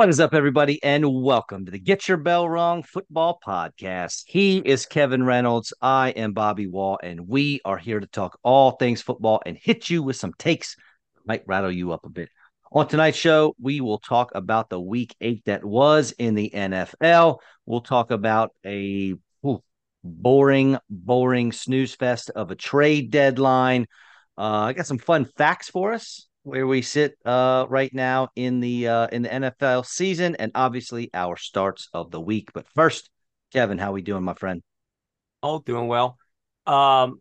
What is up, everybody, and welcome to the Get Your Bell Rung Football Podcast. He is Kevin Reynolds. I am Bobby Wall, and we are here to talk all things football and hit you with some takes might rattle you up a bit. On tonight's show, we will talk about the week eight that was in the NFL. We'll talk about a ooh, boring, boring snooze fest of a trade deadline. Uh, I got some fun facts for us where we sit uh, right now in the uh, in the NFL season, and obviously our starts of the week. But first, Kevin, how are we doing, my friend? Oh, doing well. Um,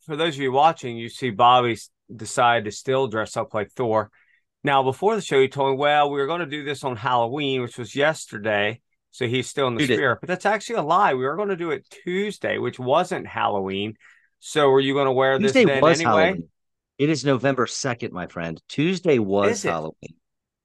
for those of you watching, you see Bobby decide to still dress up like Thor. Now, before the show, he told me, "Well, we were going to do this on Halloween, which was yesterday." So he's still in the it- spirit, but that's actually a lie. We were going to do it Tuesday, which wasn't Halloween. So, were you going to wear this then anyway? Halloween. It is November second, my friend. Tuesday was Halloween.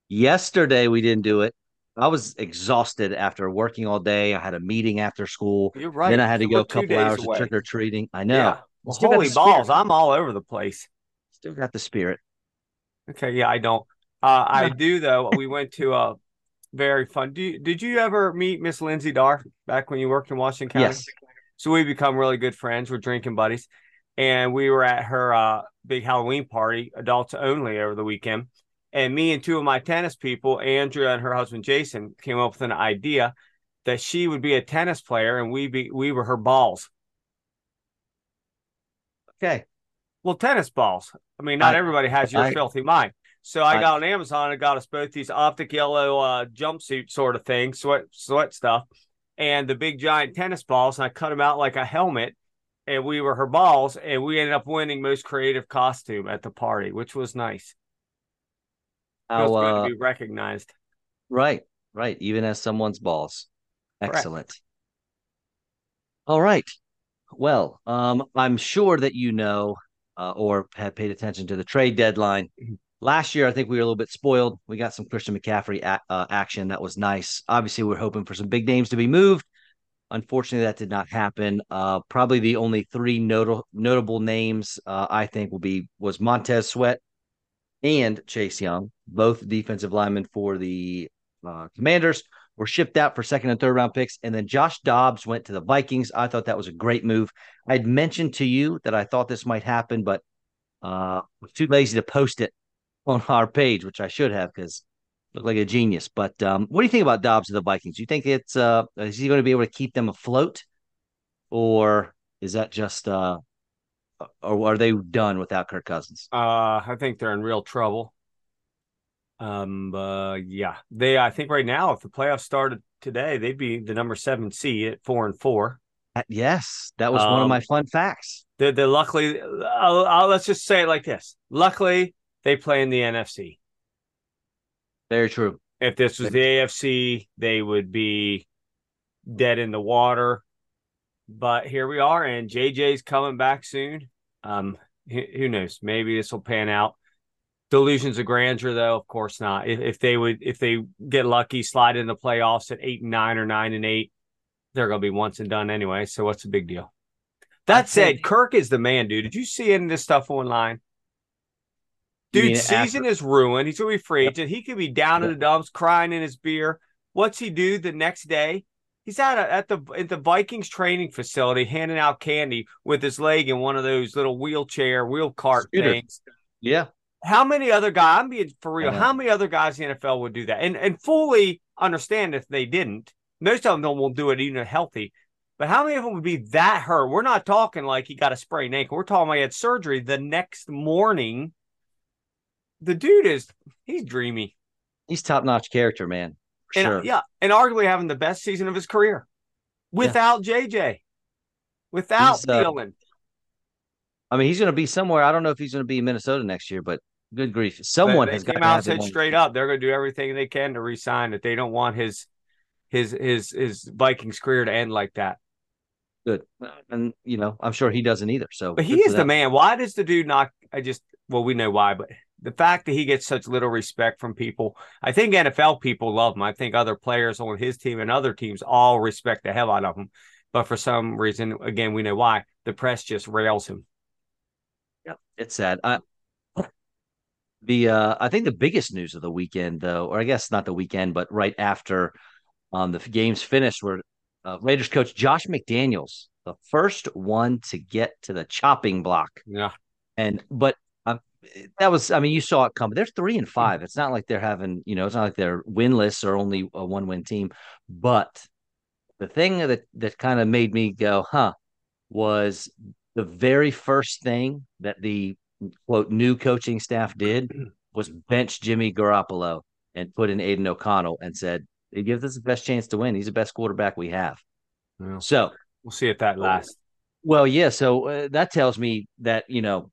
Yesterday we didn't do it. I was exhausted after working all day. I had a meeting after school. You're right. Then I had to So go a couple hours away. of trick or treating. I know. Yeah. Well, Still holy balls! I'm all over the place. Still got the spirit. Okay, yeah, I don't. Uh, I do though. We went to a very fun. Do you, did you ever meet Miss Lindsay Dar back when you worked in Washington County? Yes. So we become really good friends. We're drinking buddies, and we were at her uh, big Halloween party, adults only, over the weekend. And me and two of my tennis people, Andrea and her husband Jason, came up with an idea that she would be a tennis player and we be we were her balls. Okay. Well, tennis balls. I mean, not I- everybody has your I- filthy mind. So I, I- got on Amazon and got us both these optic yellow uh, jumpsuit sort of thing, sweat sweat stuff, and the big giant tennis balls. And I cut them out like a helmet, and we were her balls, and we ended up winning most creative costume at the party, which was nice. How, good uh, to be recognized. right, right. Even as someone's balls. Correct. Excellent. All right. Well, um, I'm sure that you know uh, or have paid attention to the trade deadline. Last year, I think we were a little bit spoiled. We got some Christian McCaffrey a- uh, action that was nice. Obviously, we are hoping for some big names to be moved. Unfortunately, that did not happen. Uh, probably the only three notable notable names uh, I think will be was Montez Sweat and Chase Young, both defensive linemen for the uh, Commanders were shipped out for second and third round picks. And then Josh Dobbs went to the Vikings. I thought that was a great move. I'd mentioned to you that I thought this might happen, but uh, was too lazy to post it on our page, which I should have because looked like a genius. But um, what do you think about Dobbs of the Vikings? Do you think it's uh, is he going to be able to keep them afloat, or is that just uh, or are they done without Kirk Cousins? Uh, I think they're in real trouble. Um, uh, yeah, they. I think right now, if the playoffs started today, they'd be the number seven seed at four and four. Uh, Yes, that was one of Um, my fun facts. The the luckily, I'll, I'll, let's just say it like this: luckily, they play in the NFC. Very true. If this was the AFC, they would be dead in the water. But here we are, and JJ's coming back soon. Um, who, knows? Maybe this will pan out. Delusions of grandeur, though, of course not. If, if they would, if they get lucky, slide in the playoffs at eight and nine or nine and eight, they're going to be once and done anyway. So what's the big deal? That said, Kirk is the man, dude. Did you see any of this stuff online? Dude, season after- is ruined. He's gonna be free Yep. agent. He could be down in the dumps, crying in his beer. What's he do the next day? He's out at the at the Vikings training facility handing out candy with his leg in one of those little wheelchair wheel cart Scooter. things. Yeah, How many other guys? I'm being for real. Uh-huh. How many other guys in the NFL would do that? And and fully understand if they didn't. Most of them won't do it even healthy. But how many of them would be that hurt? We're not talking like he got a sprained ankle. We're talking about he had surgery the next morning. The dude is he's dreamy. he's top notch character, man. For And sure. yeah, and arguably having the best season of his career. Without JJ. Without He's, uh. I mean, he's going to be somewhere. I don't know if he's going to be in Minnesota next year, but good grief, someone they, has they got came to out said straight up they're going to do everything they can to resign it. They don't want his his his his Vikings career to end like that. Good, and you know, I'm sure he doesn't either. So, But he is the man. Why does the dude not? I just well, we know why, but the fact that he gets such little respect from people, I think NFL people love him. I think other players on his team and other teams all respect the hell out of him. But for some reason, again, we know why the press just rails him. Yep, it's sad. I, The uh, I think the biggest news of the weekend, though, or I guess not the weekend, but right after um, the games finished, were uh, Raiders coach Josh McDaniels, the first one to get to the chopping block. Yeah, and but that was, I mean, you saw it come. They're three and five. It's not like they're having, you know, it's not like they're winless or only a one win team. But the thing that that kind of made me go, huh, was the very first thing that the quote new coaching staff did was bench Jimmy Garoppolo and put in Aidan O'Connell and said, it gives us the best chance to win. He's the best quarterback we have. Yeah. So we'll see if that lasts. Well, yeah. So uh, that tells me that, you know,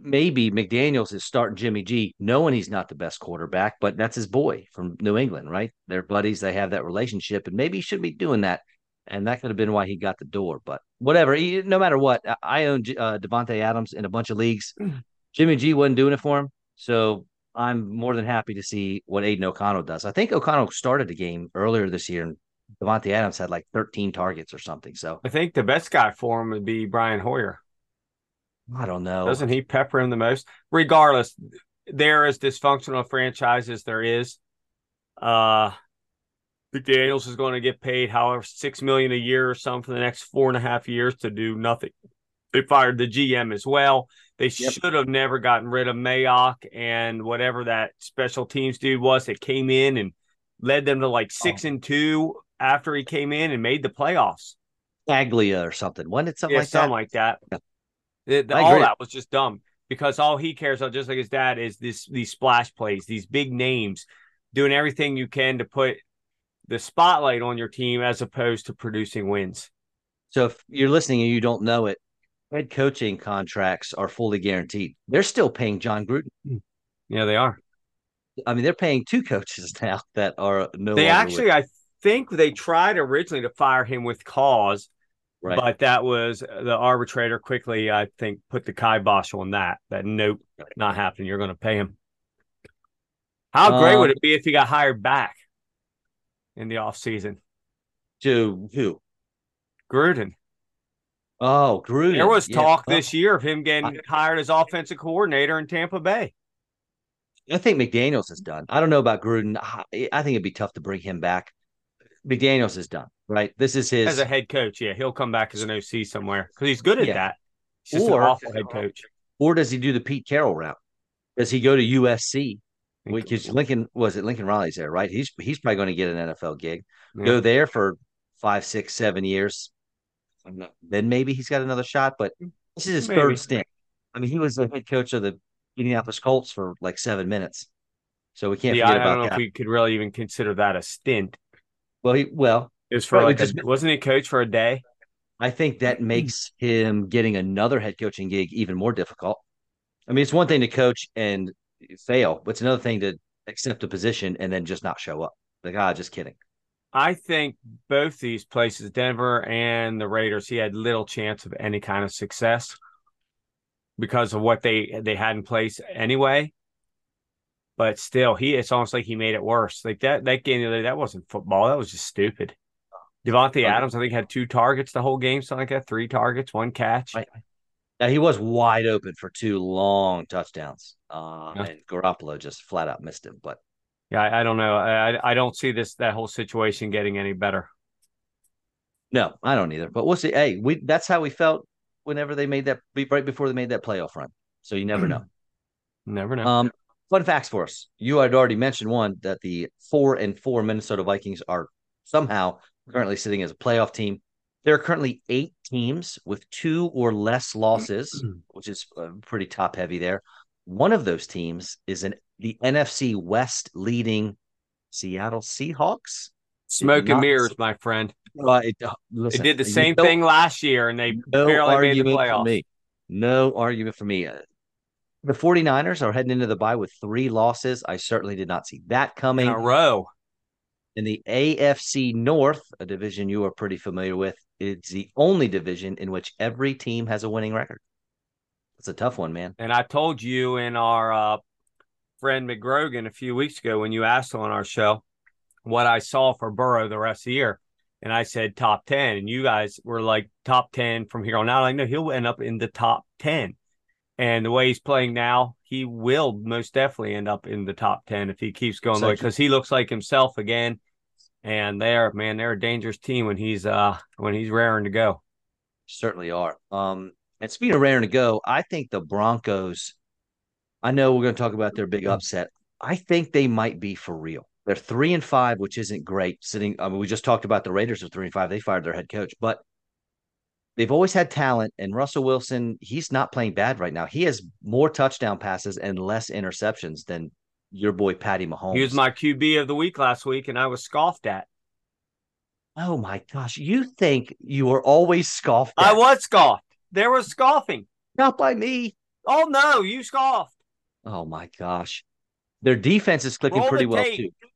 maybe McDaniels is starting Jimmy G, knowing he's not the best quarterback, but that's his boy from New England, right? They're buddies. They have that relationship, and maybe he shouldn't be doing that. And that could have been why he got the door. But whatever, he, no matter what, I own uh, Davante Adams in a bunch of leagues. Jimmy G wasn't doing it for him, so I'm more than happy to see what Aidan O'Connell does. I think O'Connell started the game earlier this year, and Davante Adams had like 13 targets or something. So I think the best guy for him would be Brian Hoyer. I don't know. Doesn't he pepper him the most? Regardless, they're as dysfunctional franchises there is. Uh McDaniels is going to get paid however six million a year or something for the next four and a half years to do nothing. They fired the GM as well. They yep. should have never gotten rid of Mayock and whatever that special teams dude was that came in and led them to like six oh. and two after he came in and made the playoffs. Aglia or something. When did something yeah, like something that? like that. The, all that was just dumb because all he cares about, just like his dad, is this these splash plays, these big names, doing everything you can to put the spotlight on your team as opposed to producing wins. So if you're listening and you don't know it, head coaching contracts are fully guaranteed. They're still paying Jon Gruden. Mm. Yeah, they are. I mean, they're paying two coaches now that are no. They actually, with. I think, they tried originally to fire him with cause, Right. But that was the arbitrator quickly, I think, put the kibosh on that. That nope, not happening. You're going to pay him. How great would um, it be if he got hired back in the off season? To who? Gruden. Oh, Gruden. There was talk yeah. this year of him getting I, hired as offensive coordinator in Tampa Bay. I think McDaniels is done. I don't know about Gruden. I think it'd be tough to bring him back. McDaniels is done right? This is his as a head coach. Yeah, he'll come back as an OC somewhere because he's good at yeah. that. He's just or, an awful head coach. Or does he do the Pete Carroll route? Does he go to USC? Because Lincoln was it Lincoln Riley's there, right? He's he's probably going to get an NFL gig. Yeah. Go there for five, six, seven years. Then maybe he's got another shot. But this is his maybe. third stint. I mean, he was the head coach of the Indianapolis Colts for like seven minutes. So we can't. Yeah, I don't know that. if we could really even consider that a stint. Well, he well it was for right, like just, a, wasn't he coach for a day? I think that mm-hmm. makes him getting another head coaching gig even more difficult. I mean, it's one thing to coach and fail, but it's another thing to accept a position and then just not show up. Like, ah, just kidding. I think both these places, Denver and the Raiders, he had little chance of any kind of success because of what they they had in place anyway. But still, he it's almost like he made it worse. Like that that game the other day, that wasn't football. That was just stupid. Okay. Adams, I think, had two targets the whole game, something like that. Three targets, one catch. Right. Yeah, he was wide open for two long touchdowns. Uh, yeah. and Garoppolo just flat out missed him. But yeah, I, I don't know. I I don't see this that whole situation getting any better. No, I don't either. But we'll see. Hey, we that's how we felt whenever they made that right before they made that playoff run. So you never know. never know. Um, fun facts for us. You had already mentioned one that the four and four Minnesota Vikings are somehow currently sitting as a playoff team. There are currently eight teams with two or less losses, which is uh, pretty top heavy there. One of those teams is an the NFC West leading Seattle Seahawks. Smoke and mirrors, my friend. Uh, it, uh, listen, they did the same thing last year, and they no barely made the playoffs. me. No argument for me. Uh, the 49ers are heading into the bye with three losses. I certainly did not see that coming. In a row in the AFC North, a division you are pretty familiar with, it's the only division in which every team has a winning record. It's a tough one, man. And I told you in our uh, friend McGrogan a few weeks ago when you asked on our show what I saw for Burrow the rest of the year. And I said top 10. And you guys were like top 10 from here on out. I know he'll end up in the top 10. And the way he's playing now, he will most definitely end up in the top 10 if he keeps going because he looks like himself again. And they're man, they're a dangerous team when he's uh when he's raring to go. Certainly are. Um, and speaking of raring to go, I think the Broncos. I know we're going to talk about their big upset. I think they might be for real. They're three and five, which isn't great. Sitting, I mean, we just talked about the Raiders are three and five. They fired their head coach, but they've always had talent. And Russell Wilson, he's not playing bad right now. He has more touchdown passes and less interceptions than your boy Patty Mahomes. He was my QB of the week last week, and I was scoffed at. oh my gosh! You think you were always scoffed at? I was scoffed. There was scoffing. not by me. Oh no, you scoffed. Oh my gosh. Their defense is clicking Roll pretty well tape. too.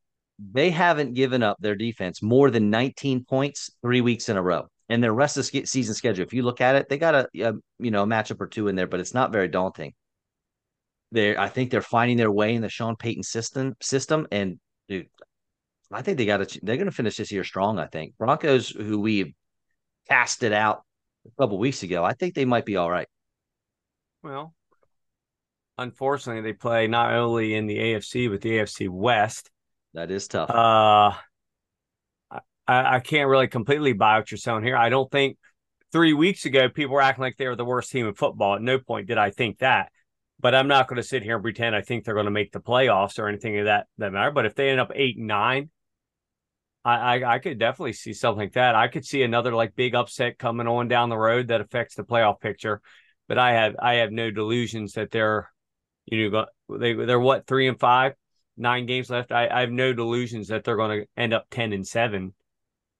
They haven't given up their defense more than 19 points three weeks in a row. And their rest of the season schedule, if you look at it, they got a, a you know a matchup or two in there, but it's not very daunting. They, I think they're finding their way in the Sean Payton system. System, and dude, I think they got to. They're going to finish this year strong. I think Broncos, who we casted out a couple weeks ago, I think they might be all right. Well, unfortunately, they play not only in the AFC but the AFC West. That is tough. Uh, I, I can't really completely buy what you're saying here. I don't think three weeks ago people were acting like they were the worst team in football. At no point did I think that. But I'm not going to sit here and pretend I think they're going to make the playoffs or anything of that that matter. But if they end up eight nine, I, I I could definitely see something like that. I could see another like big upset coming on down the road that affects the playoff picture. But I have I have no delusions that they're you know they they're what three and five, nine games left. I, I have no delusions that they're going to end up ten and seven.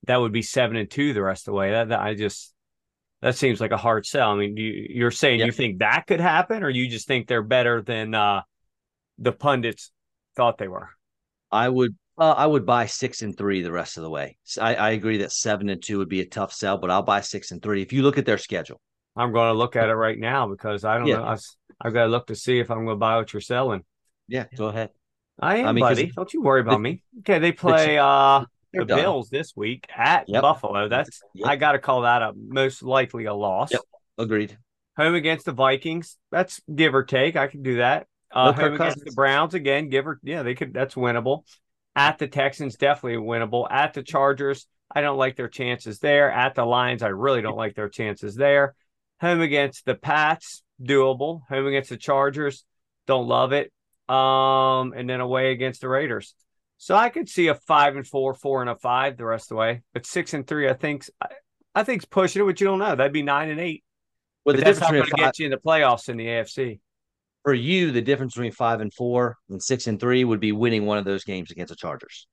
That would be seven and two the rest of the way. That, that I just that seems like a hard sell. I mean, you, you're saying Yeah. you think that could happen, or you just think they're better than uh, the pundits thought they were. I would uh, I would buy six and three the rest of the way. I, I agree that seven and two would be a tough sell, but I'll buy six and three if you look at their schedule. I'm going to look at it right now because I don't Yeah. know. I, have got to look to see if I'm going to buy what you're selling. Yeah, go ahead. I am, I mean, buddy. Don't you worry about the- me. Okay, they play uh They're the done. Bills this week at Yep. Buffalo. That's Yep. I got to call that a most likely a loss. Yep. Agreed. Home against the Vikings. That's give or take. I can do that. Uh, home against Cousins. the Browns again. Give or yeah, they could. That's winnable. At the Texans, definitely winnable. At the Chargers, I don't like their chances there. At the Lions, I really don't like their chances there. Home against the Pats, doable. Home against the Chargers, don't love it. Um, and then away against the Raiders. So I could see a five and four, four and a five the rest of the way. But six and three, I think, I, I think's pushing it. But you don't know. That'd be nine and eight. Well, But the difference between to five, get you in the playoffs in the AFC. for you, the difference between five and four and six and three would be winning one of those games against the Chargers.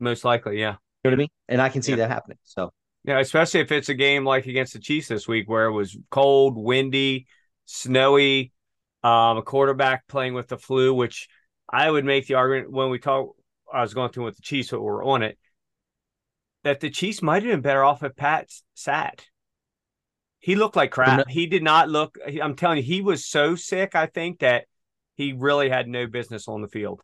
Most likely, yeah. You know what I mean? And I can see Yeah. that happening. So Yeah, especially if it's a game like against the Chiefs this week where it was cold, windy, snowy, um, a quarterback playing with the flu, which I would make the argument when we talk. I was going through with the Chiefs, but we're on it, that the Chiefs might have been better off if Pat sat. He looked like crap. He did not look. I'm telling you, he was so sick. I think that he really had no business on the field.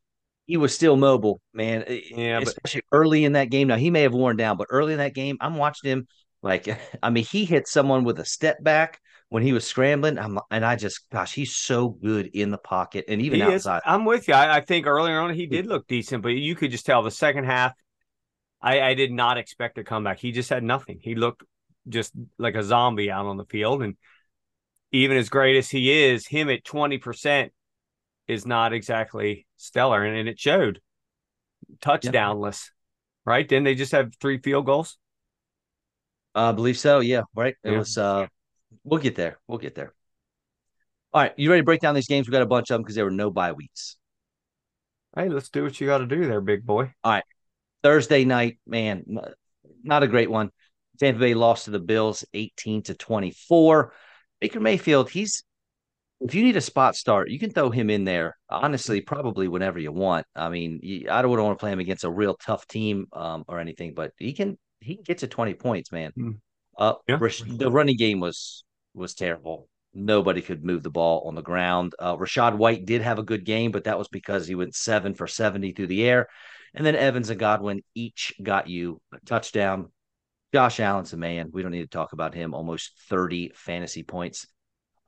he was still mobile, man. Yeah, but- especially early in that game. Now he may have worn down, but early in that game, I'm watching him like I mean, he hit someone with a step back when he was scrambling. I'm, and I just, gosh, he's so good in the pocket and even He is. outside. I'm with you. I, I think earlier on he did look decent, but you could just tell the second half. I, I did not expect a comeback. He just had nothing. He looked just like a zombie out on the field, and even as great as he is, him at twenty percent is not exactly stellar, and, and it showed. Touchdownless, right? Then they just have three field goals. I believe so. Yeah, right. It Yeah. was. uh We'll get there. We'll get there. All right, you ready to break down these games? We got a bunch of them because there were no bye weeks. Hey, let's do what you got to do there, big boy. All right, Thursday night, man, not a great one. Tampa Bay lost to the Bills 18 to 24. Baker Mayfield, he's if you need a spot start, you can throw him in there. Honestly, probably whenever you want. I mean, you, I don't want to play him against a real tough team um, or anything, but he can he can get to 20 points, man. Hmm. Uh, Yeah. Rash- the running game was was terrible. Nobody could move the ball on the ground. Uh, Rachaad White did have a good game, but that was because he went seven for 70 through the air. And then Evans and Godwin each got you a touchdown. Josh Allen's a man. We don't need to talk about him. Almost 30 fantasy points.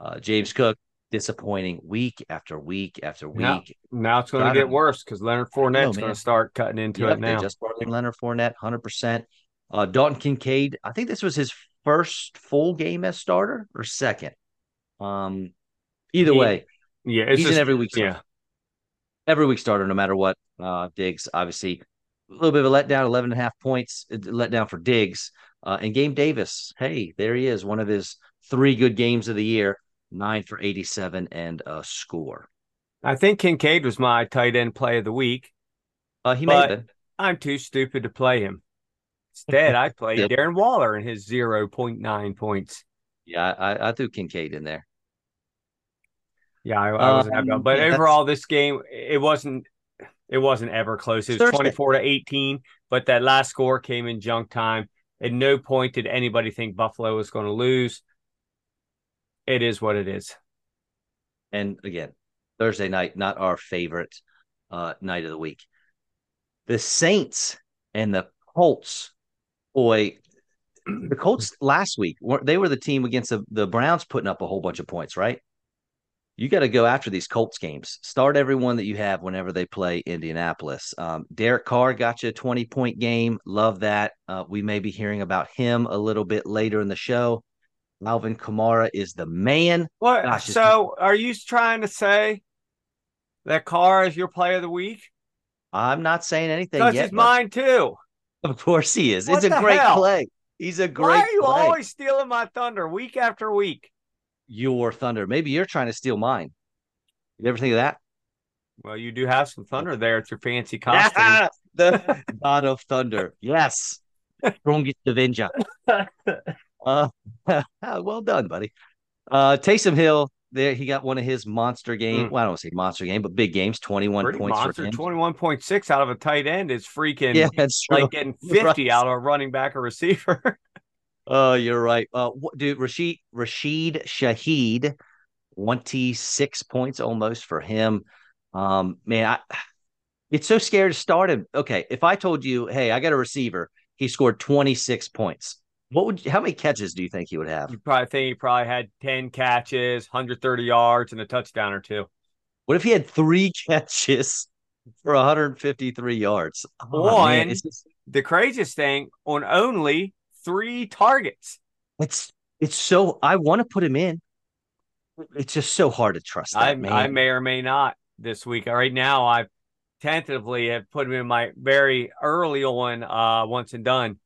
Uh, James Cook, disappointing week after week after week. Yeah. Now it's going to get worse because Leonard Fournette's going to start cutting into yep, it now. Just Leonard Fournette, hundred percent. Uh, Dalton Kincaid, I think this was his first full game as starter or second. Um, either he, way, yeah, he's just, in every week. Starter. Yeah, every week starter, no matter what. Uh, Diggs, obviously, a little bit of a letdown, 11 and a half points, uh, letdown for Diggs. Uh, and Gabe Davis, hey, there he is, one of his three good games of the year, nine for 87 and a score. I think Kincaid was my tight end play of the week. Uh, he may have I'm too stupid to play him. Instead, I played yep. Darren Waller in his 0.9 points. Yeah, I, I threw Kincaid in there. Yeah, I, I wasn't um, happy. But yeah, overall, this game it wasn't it wasn't ever close. It was Thursday. 24 to 18, but that last score came in junk time. At no point did anybody think Buffalo was going to lose. It is what it is. And again, Thursday night, not our favorite uh, night of the week. The Saints and the Colts, boy, the Colts last week, they were the team against the, the Browns putting up a whole bunch of points, right? you got to go after these Colts games. Start everyone that you have whenever they play Indianapolis. Um, Derek Carr got you a 20 point game. Love that. Uh, we may be hearing about him a little bit later in the show. Alvin Kamara is the man. What? Gosh, so, are you trying to say that Carr is your play of the week? I'm not saying anything because. He's mine too. Of course he is. What it's a great hell? play. He's a great. Why are you play. always stealing my thunder week after week? your thunder. Maybe you're trying to steal mine. You ever think of that? Well, you do have some thunder there. It's your fancy costume. the god of thunder. Yes. Strongest Avenger. Uh, well done, buddy. Uh, Taysom Hill, there he got one of his monster game. Mm. Well, I don't say monster game, but big games. Twenty one points monster, Twenty one point six out of a tight end is freaking. Yeah, that's true. like getting fifty right. out of a running back or receiver. Oh, you're right. Uh, dude, Rashid Rashid Shaheed, twenty six points almost for him. Um, man, I, it's so scary to start him. Okay, if I told you, hey, I got a receiver, he scored twenty six points. What would how many catches do you think he would have? You probably think he probably had ten catches, hundred thirty yards, and a touchdown or two. What if he had three catches for 153 yards? Oh, One, just... the craziest thing on only three targets. It's it's so I want to put him in. It's just so hard to trust that I, man. I may or may not this week. Right now, I've tentatively have put him in my very early on uh once and done,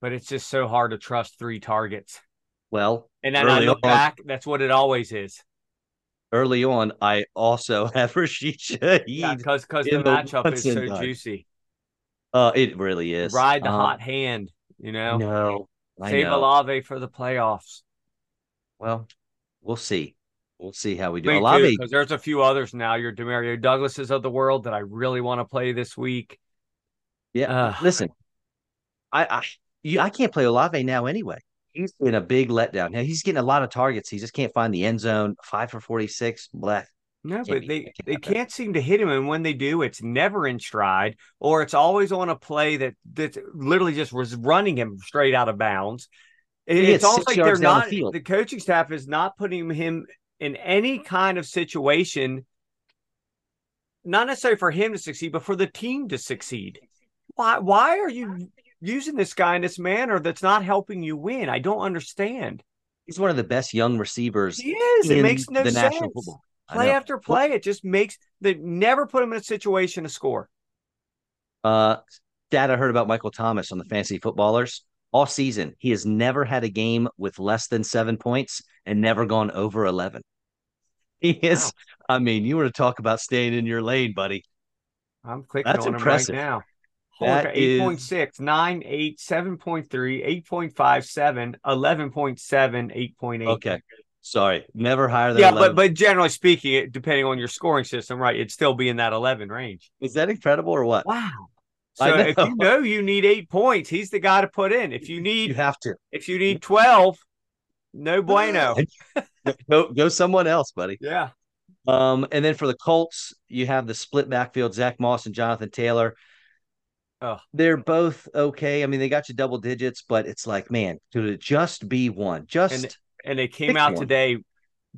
but it's just so hard to trust three targets. Well, and then I look on, back, that's what it always is. Early on, I also have Rashid Shaheed. Yeah, because because the matchup is so juicy. Uh, it really is. Ride the um, hot hand. You know, no, I save know. Olave for the playoffs. Well, we'll see. We'll see how we do. Me Olave, because there's a few others now. Your Demario Douglases of the world that I really want to play this week. Yeah, uh, listen, I I you, I can't play Olave now anyway. He's in a big letdown. Now he's getting a lot of targets. He just can't find the end zone. Five for forty six. Blech. No, but they they can't seem to hit him, and when they do, it's never in stride, or it's always on a play that that literally just was running him straight out of bounds. it's almost like they're not the, the coaching staff is not putting him in any kind of situation, not necessarily for him to succeed, but for the team to succeed. Why why are you using this guy in this manner that's not helping you win? I don't understand. He's one of the best young receivers. He is. It makes no the sense. Play after play. It just makes they never put him in a situation to score. Uh, dad, I heard about Michael Thomas on the fantasy footballers all season. He has never had a game with less than seven points and never gone over 11. He is, wow. I mean, you were to talk about staying in your lane, buddy. I'm clicking That's on impressive. him right now. That 8.6, 9, 8, 7.3, 8.5, 7, 11.7, 8.8. Okay. Sorry, never higher than yeah, 11. but but generally speaking, depending on your scoring system, right, it'd still be in that eleven range. Is that incredible or what? Wow. So if you know you need eight points, he's the guy to put in. If you need, you have to. If you need twelve, no bueno. go go someone else, buddy. Yeah. Um, and then for the Colts, you have the split backfield: Zach Moss and Jonathan Taylor. Oh. They're both okay. I mean, they got you double digits, but it's like, man, could it just be one? Just and, and they came out one. today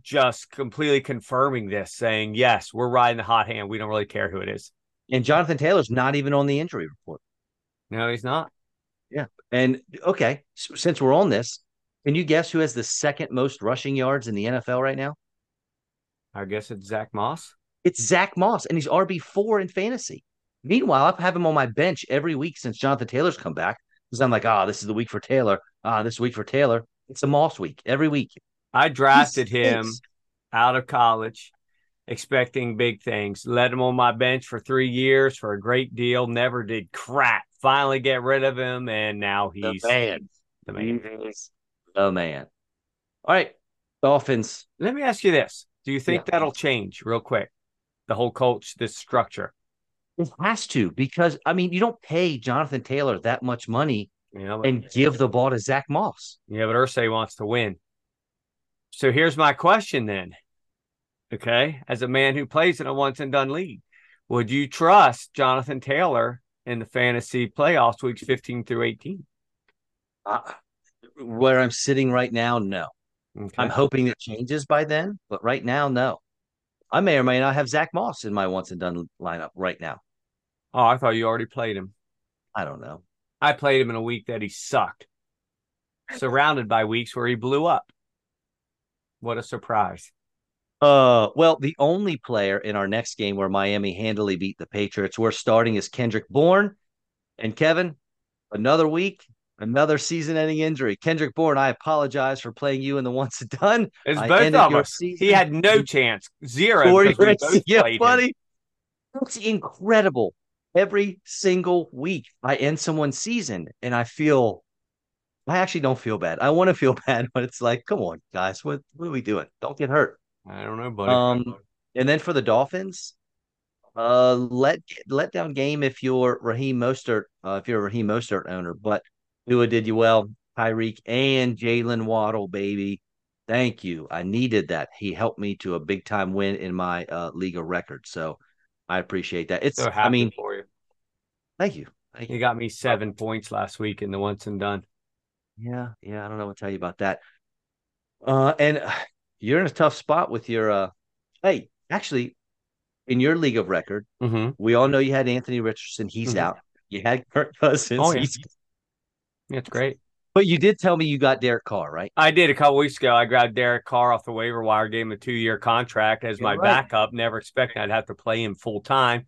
just completely confirming this, saying, yes, we're riding the hot hand. We don't really care who it is. And Jonathan Taylor's not even on the injury report. No, he's not. Yeah. And okay, since we're on this, can you guess who has the second most rushing yards in the NFL right now? I guess it's Zach Moss. It's Zach Moss, and he's RB4 in fantasy. Meanwhile, I have him on my bench every week since Jonathan Taylor's come back because I'm like, ah, oh, this is the week for Taylor. Ah, oh, this week for Taylor. It's a Moss week every week. I drafted him out of college, expecting big things. Let him on my bench for three years for a great deal. Never did crap. Finally get rid of him, and now he's the man. The man. The man. All right, Dolphins. Let me ask you this: Do you think yeah. that'll change real quick? The whole coach, this structure. It has to because I mean you don't pay Jonathan Taylor that much money yeah, but, and give the ball to Zach Moss. Yeah, but Irsay wants to win. So here's my question then. Okay, as a man who plays in a once and done league, would you trust Jonathan Taylor in the fantasy playoffs weeks 15 through 18? Uh, where I'm sitting right now, no. Okay. I'm hoping it changes by then, but right now, no. I may or may not have Zach Moss in my once and done lineup right now. Oh, I thought you already played him. I don't know. I played him in a week that he sucked, surrounded by weeks where he blew up. What a surprise. Uh, well, the only player in our next game where Miami handily beat the Patriots, we're starting is Kendrick Bourne. And Kevin, another week, another season-ending injury. Kendrick Bourne, I apologize for playing you in the once and done. It's both of us. He had no chance, zero. Yeah, buddy. That's incredible. Every single week, I end someone's season, and I feel. I actually don't feel bad. I want to feel bad, but it's like, come on, guys, what what are we doing? Don't get hurt. I don't know, buddy. Um, and then for the Dolphins, uh, let let down game if you're Raheem Mostert, uh, if you're a Raheem Mostert owner, but Tua did you well. Tyreek and Jaylen Waddle, baby. Thank you. I needed that. He helped me to a big time win in my uh, league of record. So I appreciate that. It's, so I mean, for you. Thank you. Thank you. You got me seven points last week in the once and done. Yeah. Yeah. I don't know what to tell you about that. Uh, and you're in a tough spot with your, uh, hey, actually, in your league of record, mm-hmm. we all know you had Anthony Richardson. He's mm-hmm. out. You had Kirk Cousins. Oh, yeah. That's great. But you did tell me you got Derek Carr, right? I did a couple weeks ago. I grabbed Derek Carr off the waiver wire, gave him a two year contract as You're my right. backup. Never expecting I'd have to play him full time.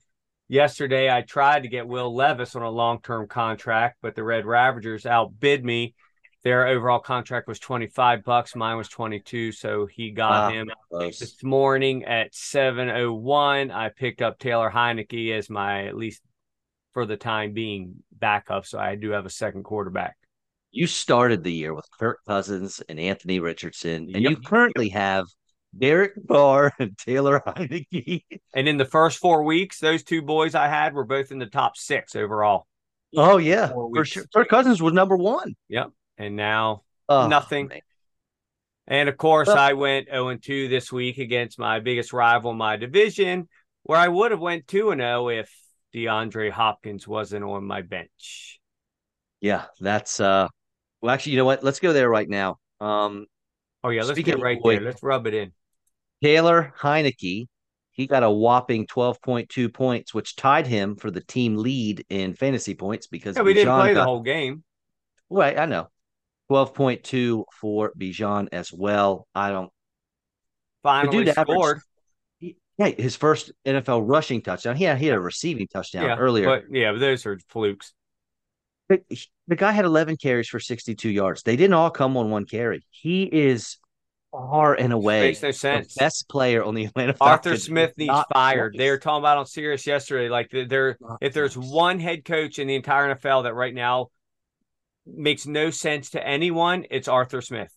Yesterday, I tried to get Will Levis on a long term contract, but the Red Ravagers outbid me. Their overall contract was 25 bucks. Mine was 22. So he got wow, him close. this morning at 701. I picked up Taylor Heinicke as my, at least for the time being, backup. So I do have a second quarterback. You started the year with Kirk Cousins and Anthony Richardson, and yep. you currently have Derek Carr and Taylor Heinicke. And in the first four weeks, those two boys I had were both in the top six overall. Oh yeah, for sure. Kirk Cousins was number one. Yep, and now oh, nothing. Man. And of course, I went 0 2 this week against my biggest rival in my division, where I would have went 2 0 if DeAndre Hopkins wasn't on my bench. Yeah, that's uh well actually, you know what? Let's go there right now. Um Oh yeah, let's get right there. Let's rub it in. Taylor Heinicke, he got a whopping 12.2 points, which tied him for the team lead in fantasy points because yeah, we Bijan didn't play got, the whole game. Right, I know. 12.2 for Bijan as well. I don't finally scored. Averaged, yeah, his first NFL rushing touchdown. He had, he had a receiving touchdown yeah, earlier. But yeah, but those are flukes. The, the guy had 11 carries for 62 yards. They didn't all come on one carry. He is far and away no sense. best player on the Atlanta Arthur Falcons. Smith needs fired. They were talking about on Sirius yesterday. Like there, if there's one head coach in the entire NFL that right now makes no sense to anyone, it's Arthur Smith.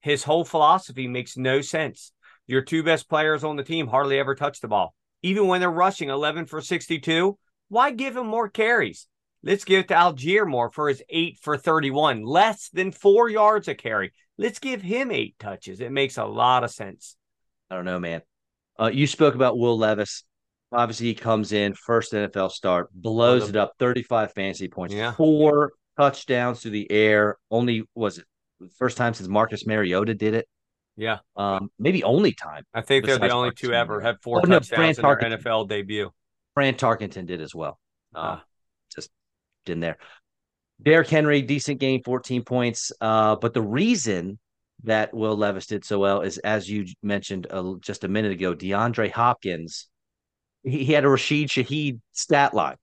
His whole philosophy makes no sense. Your two best players on the team hardly ever touch the ball. Even when they're rushing 11 for 62, why give him more carries? Let's give it to Allgeier more for his eight for 31, less than four yards a carry. Let's give him eight touches. It makes a lot of sense. I don't know, man. Uh, you spoke about Will Levis. Obviously, he comes in first NFL start, blows it up, 35 fantasy points, yeah. four touchdowns to the air. Only was it first time since Marcus Mariota did it. Yeah. Um, maybe only time. I think they're the only Marcus two ever have four Oh, touchdowns Fran in their NFL debut. Fran Tarkenton did as well. Uh, in there. Derrick Henry, decent game, 14 points. Uh, but the reason that Will Levis did so well is, as you mentioned uh, just a minute ago, DeAndre Hopkins. He, he had a Rashid Shaheed stat line,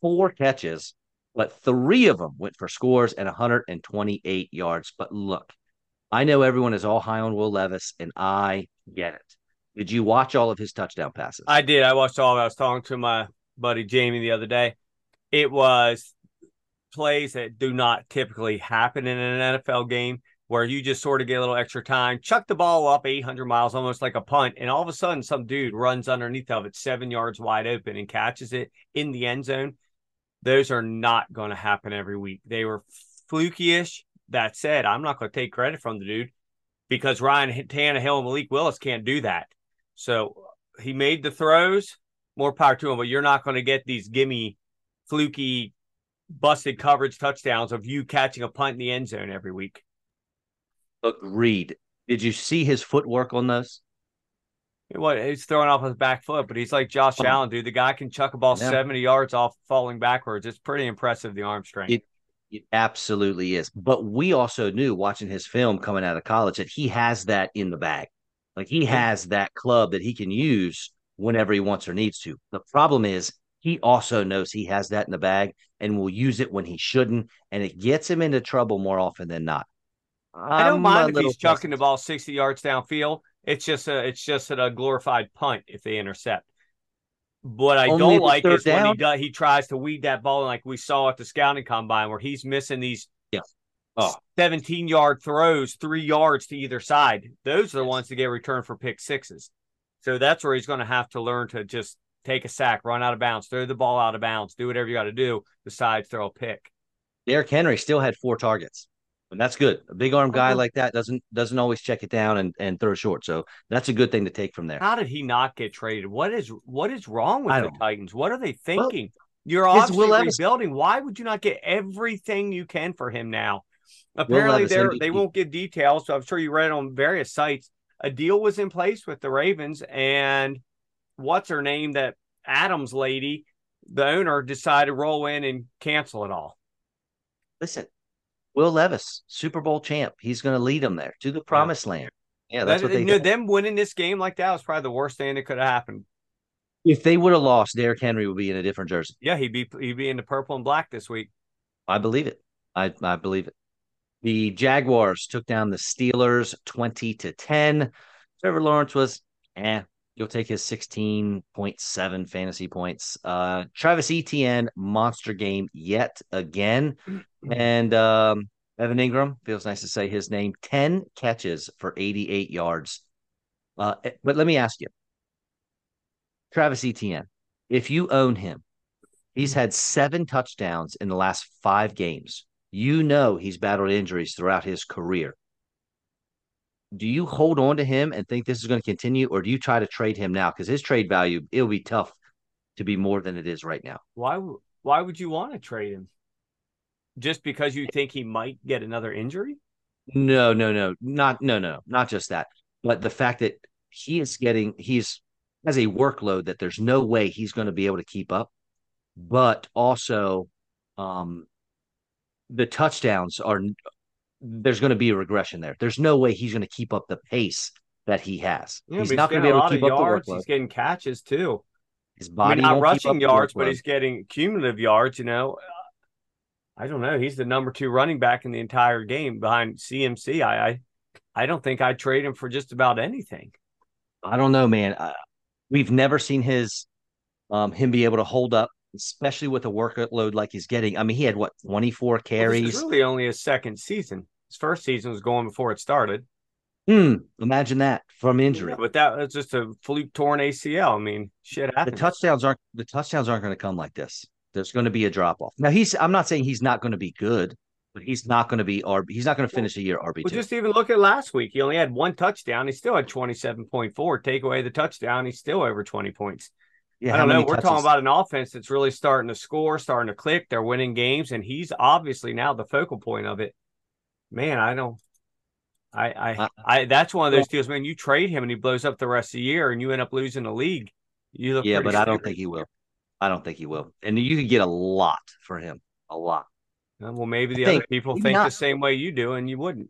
four catches, but three of them went for scores and 128 yards. But look, I know everyone is all high on Will Levis, and I get it. Did you watch all of his touchdown passes? I did. I watched all. I was talking to my buddy Jamie the other day. It was plays that do not typically happen in an NFL game where you just sort of get a little extra time, chuck the ball up 800 miles, almost like a punt, and all of a sudden some dude runs underneath of it seven yards wide open and catches it in the end zone. Those are not going to happen every week. They were fluky-ish. That said, I'm not going to take credit from the dude because Ryan Tannehill and Malik Willis can't do that. So he made the throws, more power to him, but you're not going to get these gimme fluky busted coverage touchdowns of you catching a punt in the end zone every week. Agreed. Did you see his footwork on those? What he's throwing off his back foot, but he's like Josh Oh. Allen, dude. The guy can chuck a ball Yeah. 70 yards off falling backwards. It's pretty impressive, the arm strength. It it absolutely is. But we also knew watching his film coming out of college that he has that in the bag. Like he has that club that he can use whenever he wants or needs to. The problem is he also knows he has that in the bag and will use it when he shouldn't, and it gets him into trouble more often than not. I don't mind if he's chucking the ball 60 yards downfield. It's just a it's just a glorified punt if they intercept. What I Only don't like is when he does he tries to weed that ball like we saw at the scouting combine where he's missing these Yeah. Oh. 17 yard throws, three yards to either side. Those are the Yes. ones that get returned for pick sixes. So that's where he's going to have to learn to just take a sack, run out of bounds, throw the ball out of bounds, do whatever you got to do besides throw a pick. Derrick Henry still had four targets. And that's good. A big arm guy like that doesn't doesn't always check it down and, and throw short. So that's a good thing to take from there. How did he not get traded? What is what is wrong with the. Titans? What are they thinking? You're His obviously Will rebuilding. Why would you not get everything you can for him now? Apparently, they're, they won't give details. So I'm sure you read on various sites. A deal was in place with the Ravens, and what's her name? That Adams lady, the owner, decided to roll in and cancel it all. Listen, Will Levis, Super Bowl champ. He's going to lead them there to the promised land. Yeah, that's That- what they you know, did. them winning this game like that was probably the worst thing that could have happened. If they would have lost, Derrick Henry would be in a different jersey. Yeah, he'd be he'd be in the purple and black this week. I believe it. I, I believe it. The Jaguars took down the Steelers 20 to 10. Trevor Lawrence was, eh, you'll take his 16.7 fantasy points. Uh, Travis Etienne, monster game yet again. And um, Evan Engram, feels nice to say his name, 10 catches for 88 yards. Uh, but let me ask you Travis Etienne, if you own him, he's had seven touchdowns in the last five games. You know he's battled injuries throughout his career. Do you hold on to him and think this is going to continue, or do you try to trade him now? Because his trade value, it'll be tough to be more than it is right now. Why why would you want to trade him? Just because you think he might get another injury? No, no, no, not no, no, not just that, but the fact that he is getting he's has a workload that there's no way he's going to be able to keep up, but also, um, the touchdowns are there's going to be a regression there. There's no way he's going to keep up the pace that he has. Yeah, he's not going to be able to keep up yards. the workload. He's getting catches too. His I body mean, not rushing yards, but he's getting cumulative yards. You know, I don't know. He's the number two running back in the entire game behind CMC. I I, I don't think I'd trade him for just about anything. I don't know, man. Uh, we've never seen his um him be able to hold up, especially with a workload like he's getting. I mean, he had what 24 Well, carries. is really only his second season. His first season was going before it started. Hmm, imagine that from injury. Yeah, but that was just a fluke torn ACL. I mean, shit the touchdowns aren't the touchdowns aren't going to come like this. There's going to be a drop off. Now he's I'm not saying he's not going to be good, but he's not going to be RB. He's not going to finish a year RB Well, just even look at last week. He only had one touchdown. He still had 27.4. Take away the touchdown, he's still over 20 points. Yeah, I don't know. We're touches? talking about an offense that's really starting to score, starting to click. They're winning games, and he's obviously now the focal point of it. Man, I don't. I, I, I, that's one of those deals, man. You trade him and he blows up the rest of the year, and you end up losing the league. You look yeah, but I don't think he will. I don't think he will. And you could get a lot for him, a lot. Well, maybe the other people think not, the same way you do, and you wouldn't.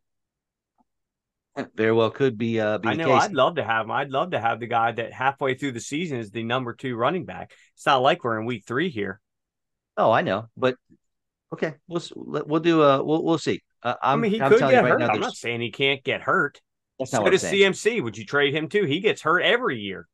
Very well could be. Uh, be I know. I'd love to have him. I'd love to have the guy that halfway through the season is the number two running back. It's not like we're in week three here. Oh, I know, but okay, we'll we'll do. Uh, we'll we'll see. Uh, i mean, he I'm could get right hurt. Now, I'm not saying he can't get hurt. That's not so what does CMC. Would you trade him too? He gets hurt every year.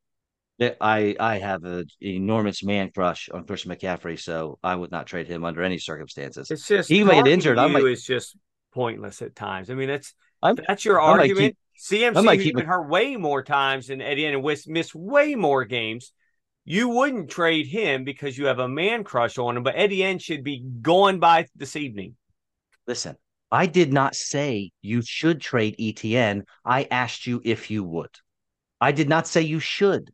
I I have an enormous man crush on Christian McCaffrey, so I would not trade him under any circumstances. It's just he might get injured. I might is just pointless at times. I mean, that's I'm, that's your I argument. Keep, CMC has been hurt way more times than Eddie and missed way more games. You wouldn't trade him because you have a man crush on him, but Eddie should be going by this evening. Listen, I did not say you should trade ETN. I asked you if you would. I did not say you should.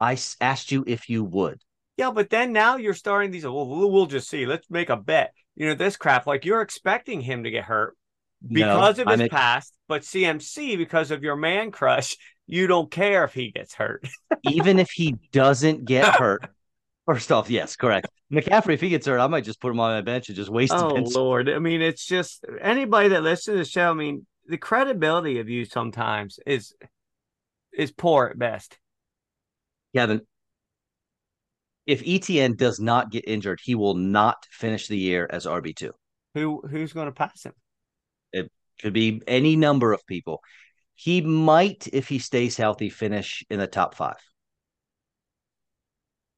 I asked you if you would. Yeah, but then now you're starting these. Well, we'll just see. Let's make a bet. You know, this crap. Like you're expecting him to get hurt because no, of his past, but CMC because of your man crush. You don't care if he gets hurt. Even if he doesn't get hurt, First off, yes, correct. McCaffrey, if he gets hurt, I might just put him on my bench and just waste. Oh Lord, I mean, it's just anybody that listens to the show. I mean, the credibility of you sometimes is is poor at best. Kevin, if ETN does not get injured, he will not finish the year as RB two. Who who's going to pass him? Could be any number of people. He might, if he stays healthy, finish in the top five.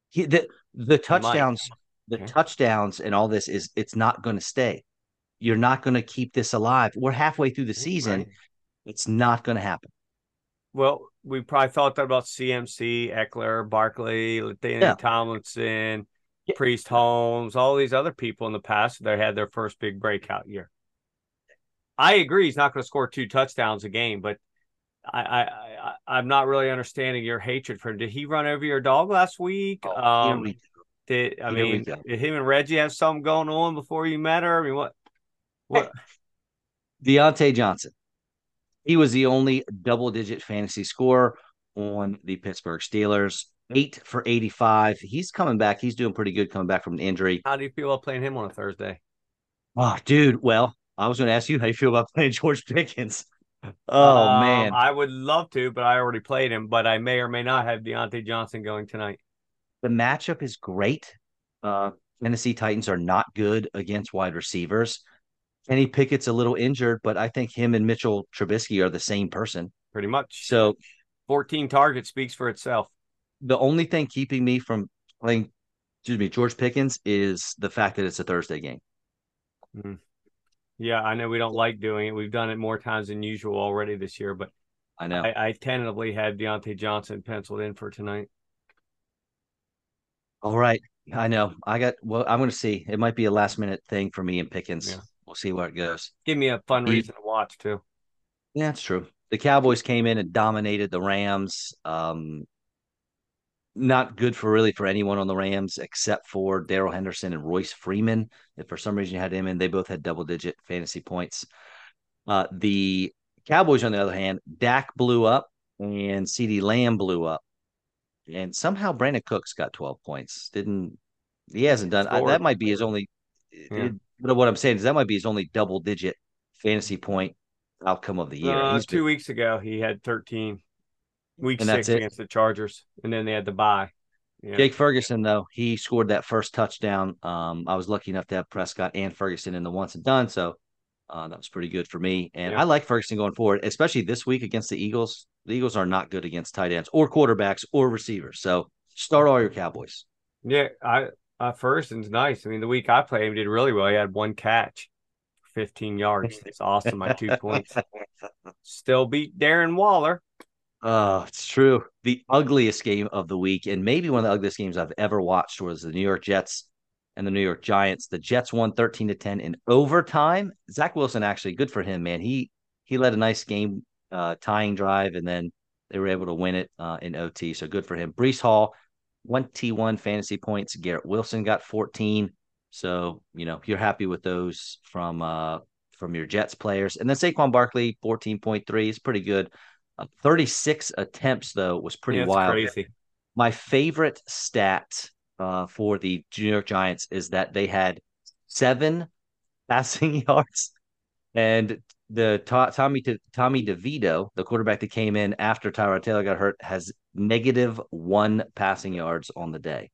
He the the touchdowns, the okay. touchdowns, and all this is it's not going to stay. You're not going to keep this alive. We're halfway through the season. Right. It's not going to happen. Well, we probably thought that about CMC, Ekeler, Barkley, Latavius yeah. Tomlinson, yeah. Priest Holmes, all these other people in the past that had their first big breakout year. I agree he's not going to score two touchdowns a game, but I, I, I am not really understanding your hatred for him. Did he run over your dog last week? Oh, um, did I here mean did him and Reggie have something going on before you met her? I mean, what? What? Diontae Johnson. He was the only double digit fantasy scorer on the Pittsburgh Steelers. Eight for 85. He's coming back. He's doing pretty good coming back from an injury. How do you feel about playing him on a Thursday? Oh, dude. Well, I was going to ask you how you feel about playing George Pickens. Oh um, man, I would love to, but I already played him. But I may or may not have Diontae Johnson going tonight. The matchup is great. Uh, Tennessee Titans are not good against wide receivers. Kenny Pickett's a little injured, but I think him and Mitchell Trubisky are the same person. Pretty much. So, 14 targets speaks for itself. The only thing keeping me from playing, excuse me, George Pickens is the fact that it's a Thursday game. Mm. Yeah, I know we don't like doing it. We've done it more times than usual already this year, but I know I, I tentatively had Diontae Johnson penciled in for tonight. All right. I know. I got well, I'm gonna see. It might be a last minute thing for me and Pickens. Yeah. We'll see where it goes. Give me a fun reason to watch too. Yeah, that's true. The Cowboys came in and dominated the Rams. Um, not good for really for anyone on the Rams except for Darrell Henderson and Royce Freeman. If for some reason you had him in, they both had double digit fantasy points. Uh, the Cowboys, on the other hand, Dak blew up and CeeDee Lamb blew up. And somehow Brandin Cooks got 12 points. Didn't he hasn't done I, that might be his only yeah. but what I'm saying is that might be his only double digit fantasy point outcome of the year. Uh, two been, weeks ago he had 13. Week and six against the Chargers, and then they had to buy. Yeah. Jake Ferguson, though, he scored that first touchdown. Um, I was lucky enough to have Prescott and Ferguson in the once and done, so uh, that was pretty good for me. And yeah. I like Ferguson going forward, especially this week against the Eagles. The Eagles are not good against tight ends or quarterbacks or receivers. So start all your Cowboys. Yeah, I uh, Ferguson's nice. I mean, the week I played him did really well. He had one catch, 15 yards. It's awesome. My two points. Still beat Darren Waller. Oh, it's true. The ugliest game of the week, and maybe one of the ugliest games I've ever watched, was the New York Jets and the New York Giants. The Jets won 13 to 10 in overtime. Zach Wilson actually good for him, man. He he led a nice game uh, tying drive, and then they were able to win it uh, in OT. So good for him. Breece Hall, 21 fantasy points. Garrett Wilson got 14. So, you know, you're happy with those from uh from your Jets players. And then Saquon Barkley, 14.3 is pretty good. Uh, 36 attempts, though, was pretty Yeah, wild. crazy. My favorite stat uh, for the New York Giants is that they had seven passing yards, and the To- Tommy to, Tommy DeVito, the quarterback that came in after Tyrod Taylor got hurt, has negative one passing yards on the day.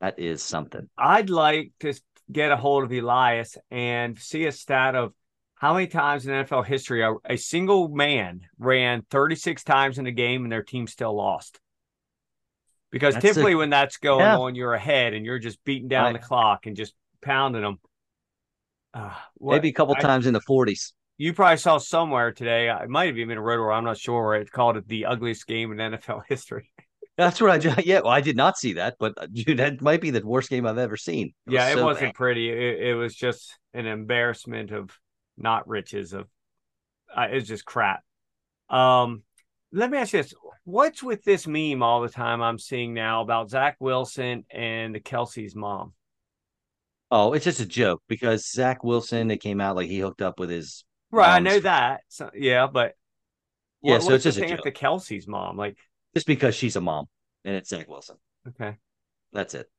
That is something. I'd like to get a hold of Elias and see a stat of how many times in NFL history a, a single man ran 36 times in a game and their team still lost. Because That's a- typically when that's going Yeah. on, you're ahead and you're just beating down Right. the clock and just pounding them. Uh, what- Maybe a couple I- times in the 40s. you probably saw somewhere today. It might have even been a rotor. I'm not sure. It called it the ugliest game in NFL history. That's what I yeah. Well, I did not see that, but uh, dude, that might be the worst game I've ever seen. yeah, it so wasn't bad. pretty. It, it was just an embarrassment of not riches. Of uh, it's just crap. Um, let me ask you this: What's with this meme all the time I'm seeing now about Zach Wilson and the Kelce's mom? Oh, it's just a joke because Zach Wilson, it came out like he hooked up with his. Right, I know that. So, yeah, but Yeah, what- so it's just a joke. the Kelce's mom? Like, Just because she's a mom and it's Zach Wilson. okay, That's it.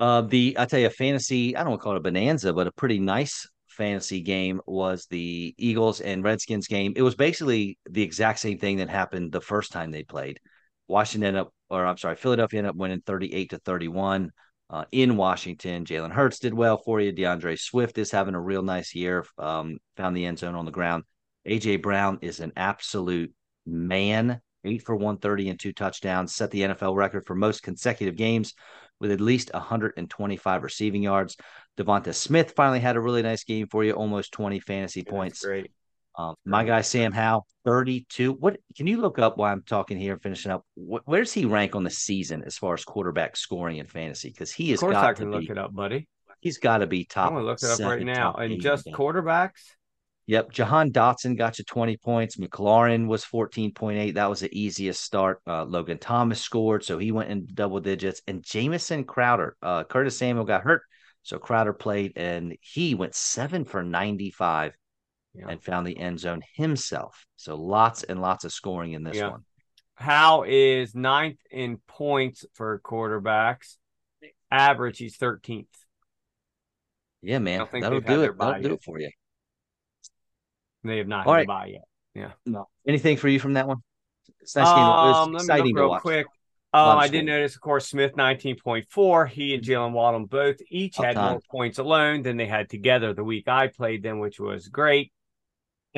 Uh, the I tell you, fantasy. I don't want to call it a bonanza, but a pretty nice fantasy game was the Eagles and Redskins game. It was basically the exact same thing that happened the first time they played. Washington ended up, or I'm sorry, Philadelphia ended up winning 38 to 31 uh, in Washington. Jalen Hurts did well for you. D'Andre Swift is having a real nice year. Um, found the end zone on the ground. AJ Brown is an absolute man. Eight for 130 and two touchdowns, set the NFL record for most consecutive games with at least 125 receiving yards. DeVonta Smith finally had a really nice game for you, almost 20 fantasy Yeah, points. great. Um, my guy Sam Howell, 32. What can you look up while I'm talking here and finishing up? Wh- where does he rank on the season as far as quarterback scoring in fantasy? Because he is. Of course, I can look be. it up, buddy. He's got to be top. I'm gonna look it up right now. And just think. quarterbacks. Yep. Jahan Dotson got you 20 points. McLaurin was 14.8. That was the easiest start. Uh, Logan Thomas scored, so he went in double digits. And Jamison Crowder, uh, Curtis Samuel got hurt. So Crowder played and he went seven for 95 Yeah. and found the end zone himself. So lots and lots of scoring in this Yeah. one. Howell is ninth in points for quarterbacks. Average, he's 13th. Yeah, man. That'll do it. That'll bye do it for you. They have not All had right. a bye yet. Yeah. No. Anything for you from that one? It's nice game. It was Um, let me exciting to real watch. quick. Um, I did notice, of course, Smith 19.4. He and Jaylen Waddle both each had more points alone than they had together the week I played them, which was great.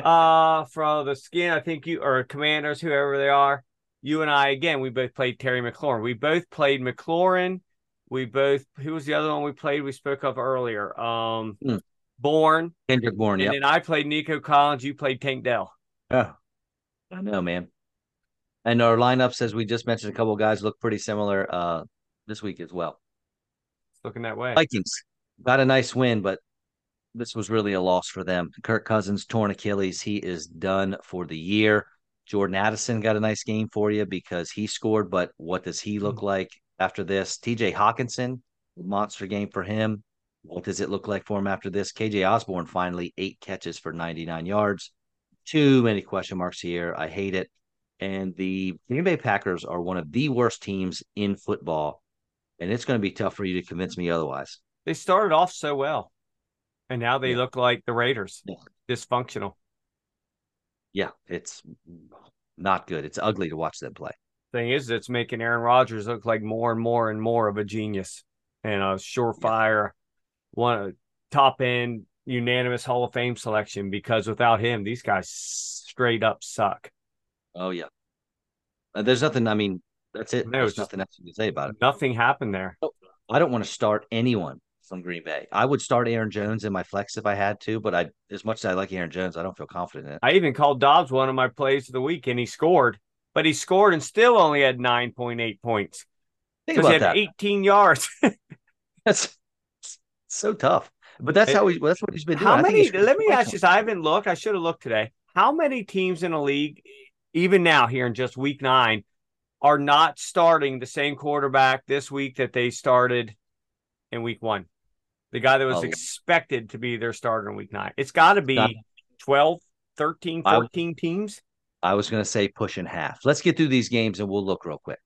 Uh, for the skin, I think you or commanders, whoever they are, you and I again, we both played Terry McLaurin. We both played McLaurin. We both who was the other one we played? We spoke of earlier. Um, Hmm. Bourne, Kendrick Bourne. Yeah. And Yep. then I played Nico Collins. You played Tank Dell. Oh. I know, man. And our lineups, as we just mentioned, a couple of guys look pretty similar uh, this week as well. It's looking that way. Vikings got a nice win, but this was really a loss for them. Kirk Cousins torn Achilles. He is done for the year. Jordan Addison got a nice game for you because he scored, but what does he look like after this? TJ Hockenson, monster game for him. What does it look like for him after this? KJ Osborn finally eight catches for 99 yards. Too many question marks here. I hate it. And the Green Bay Packers are one of the worst teams in football. And it's going to be tough for you to convince me otherwise. They started off so well, and now they Yeah. look like the Raiders, Yeah. dysfunctional. Yeah, it's not good. It's ugly to watch them play. Thing is, it's making Aaron Rodgers look like more and more and more of a genius and a surefire, one top end unanimous Hall of Fame selection. Because without him, these guys straight up suck. Oh yeah. Uh, there's nothing. I mean, that's it. No, There's nothing else to say about it. Nothing happened there. I don't want to start anyone from Green Bay. I would start Aaron Jones in my flex if I had to, but I, as much as I like Aaron Jones, I don't feel confident in it. I even called Dobbs one of my plays of the week, and he scored, but he scored and still only had nine point eight points Think because he had that. eighteen yards. That's so tough. But that's how he. That's what he's been doing. How many? Let me ask you. this. I haven't looked. I should have looked today. How many teams in a league, even now here in just week nine, are not starting the same quarterback this week that they started in week one? the guy that was oh. expected to be their starter in week nine. It's got to be Not, 12, 13, 14 I, teams. I was going to say pushing half. Let's get through these games and we'll look real quick.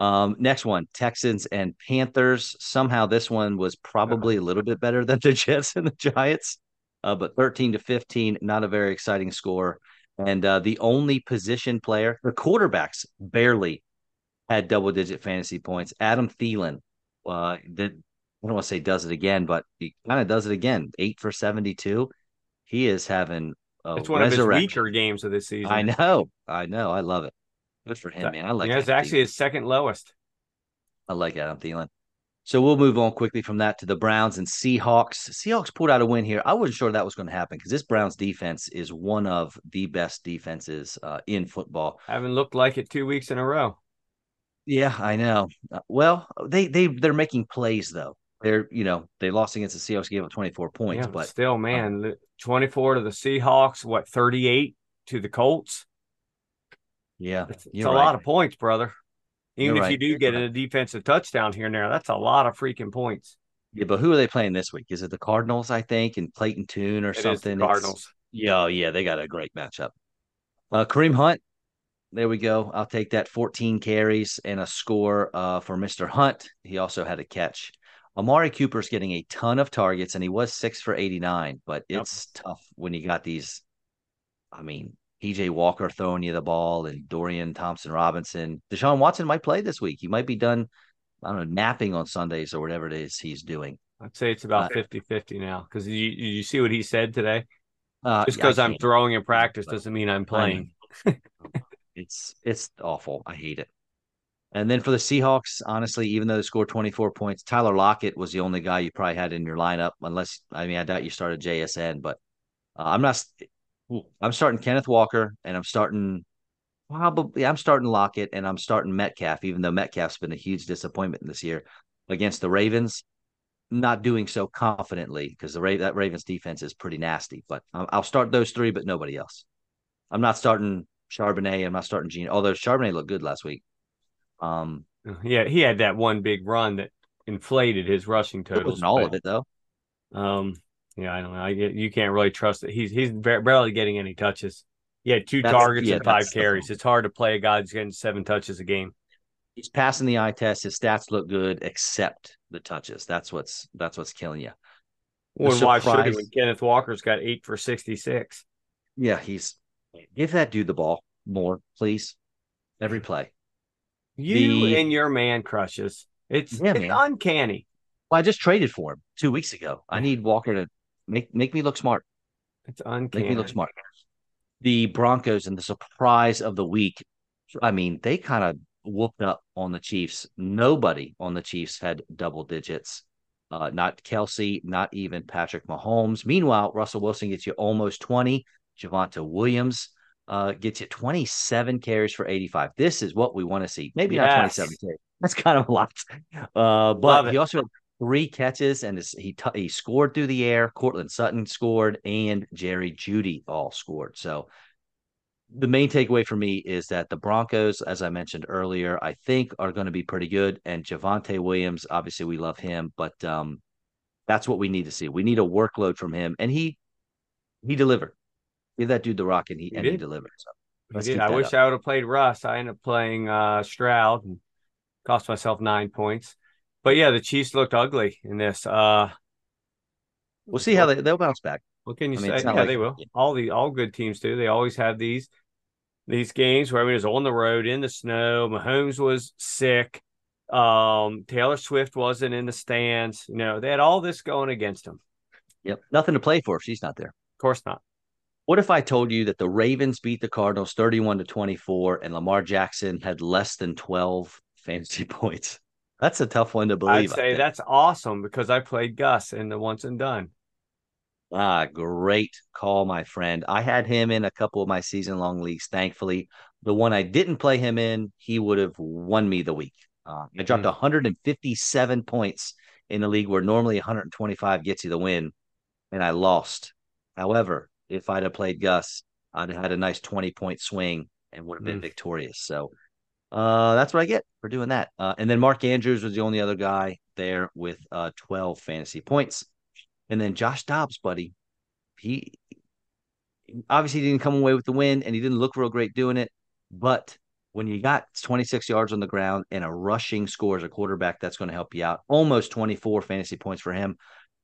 Um, next one, Texans and Panthers. Somehow this one was probably a little bit better than the Jets and the Giants, uh, but 13 to 15, not a very exciting score. And uh, the only position player, the quarterbacks barely had double digit fantasy points. Adam Thielen uh, did, I don't want to say does it again, but he kind of does it again. Eight for 72. He is having it's one of his weaker games of this season. I know. I know. I love it. Good for him, man. I like Yeah, it's actually Thielen. his second lowest. I like Adam Thielen. So we'll move on quickly from that to the Browns and Seahawks. Seahawks pulled out a win here. I wasn't sure that was going to happen because this Browns defense is one of the best defenses uh, in football. Haven't looked like it two weeks in a row. Yeah, I know. Uh, well, they they they're making plays though. They're you know they lost against the Seahawks, gave up twenty four points, yeah, but still, man, um, twenty four to the Seahawks, what thirty eight to the Colts. Yeah, it's, it's a right. lot of points, brother. Even you're if right. you do get a defensive touchdown here and there, that's a lot of freaking points. Yeah, but who are they playing this week? Is it the Cardinals? I think, and Clayton Tune or it something. Cardinals. Yeah, oh, yeah, they got a great matchup. Uh, Kareem Hunt, there we go. I'll take that. 14 carries and a score uh, for Mr. Hunt. He also had a catch. Amari Cooper's getting a ton of targets, and he was six for 89, but it's yep. tough when you got these. I mean, PJ Walker throwing you the ball and Dorian Thompson Robinson. Deshaun Watson might play this week. He might be done, I don't know, napping on Sundays or whatever it is he's doing. I'd say it's about uh, 50 uh, 50 now because you, you see what he said today? Uh, Just because I'm throwing in practice doesn't mean I'm playing. it's it's awful. I hate it. And then for the Seahawks, honestly, even though they scored 24 points, Tyler Lockett was the only guy you probably had in your lineup, unless I mean I doubt you started JSN, but uh, I'm not I'm starting Kenneth Walker and I'm starting probably I'm starting Lockett and I'm starting Metcalf, even though Metcalf's been a huge disappointment this year against the Ravens. Not doing so confidently because the Ra- that Ravens defense is pretty nasty. But I'll start those three, but nobody else. I'm not starting Charbonnet. I'm not starting Gene. Although Charbonnet looked good last week. Um, yeah, he had that one big run that inflated his rushing totals. Wasn't all of it though. Um, yeah, I don't know. I get you can't really trust it. He's he's barely getting any touches. He had two that's, targets yeah, and five carries. It's hard to play a guy who's getting seven touches a game. He's passing the eye test. His stats look good, except the touches. That's what's that's what's killing you. Well, why should he when Kenneth Walker's got eight for sixty six? Yeah, he's give that dude the ball more, please. Every play. You the, and your man crushes. It's, yeah, it's uncanny. Well, I just traded for him two weeks ago. I need Walker to Make make me look smart. It's uncanny. Make me look smart. The Broncos and the surprise of the week. I mean, they kind of whooped up on the Chiefs. Nobody on the Chiefs had double digits. Uh, not Kelce, not even Patrick Mahomes. Meanwhile, Russell Wilson gets you almost 20. Javonte Williams uh, gets you 27 carries for 85. This is what we want to see. Maybe yes. not 27 carries. That's kind of a lot. Uh, but he also had three catches and he t- he scored through the air. Courtland Sutton scored and Jerry Jeudy all scored. So the main takeaway for me is that the Broncos, as I mentioned earlier, I think are going to be pretty good. And Javonte Williams, obviously we love him, but um, that's what we need to see. We need a workload from him, and he he delivered. Give that dude the rock, and he, he and he delivered. So he. I wish up. I would have played Russ. I ended up playing uh, Stroud and cost myself nine points. But yeah, the Chiefs looked ugly in this. Uh We'll see how they they'll bounce back. What can you I mean, say? Yeah, like, they will. Yeah. All the all good teams do. They always have these these games where I mean it's on the road in the snow. Mahomes was sick. Um, Taylor Swift wasn't in the stands. You know, they had all this going against them. Yep. Nothing to play for if she's not there. Of course not. What if I told you that the Ravens beat the Cardinals 31 to 24 and Lamar Jackson had less than 12 fantasy points? That's a tough one to believe. I'd say that's awesome because I played Gus in the once and done. Ah, great call, my friend. I had him in a couple of my season long leagues. Thankfully, the one I didn't play him in, he would have won me the week. Uh, I dropped mm-hmm. 157 points in a league where normally 125 gets you the win, and I lost. However, if I'd have played Gus, I'd have had a nice 20 point swing and would have been mm. victorious. So Uh, that's what I get for doing that. Uh, and then Mark Andrews was the only other guy there with uh 12 fantasy points. And then Josh Dobbs, buddy, he obviously didn't come away with the win and he didn't look real great doing it. But when you got 26 yards on the ground and a rushing score as a quarterback, that's going to help you out. Almost 24 fantasy points for him.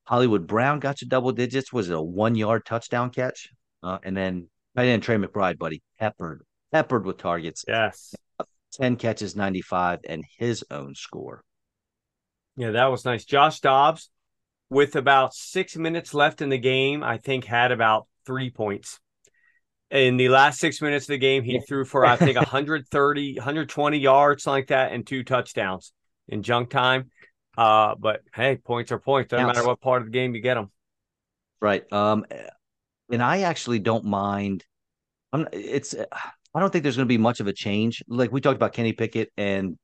Hollywood Brown got you double digits. Was it a one yard touchdown catch? Uh, and then right in Trey McBride, buddy, peppered, peppered with targets. Yes. 10 catches, 95, and his own score. Yeah, that was nice. Josh Dobbs, with about six minutes left in the game, I think had about three points. In the last six minutes of the game, he threw for, I think, 130, 120 yards, something like that, and two touchdowns in junk time. Uh, but hey, points are points. Doesn't matter what part of the game you get them. Right. Um, and I actually don't mind. I'm, it's I don't think there's going to be much of a change. Like we talked about Kenny Pickett and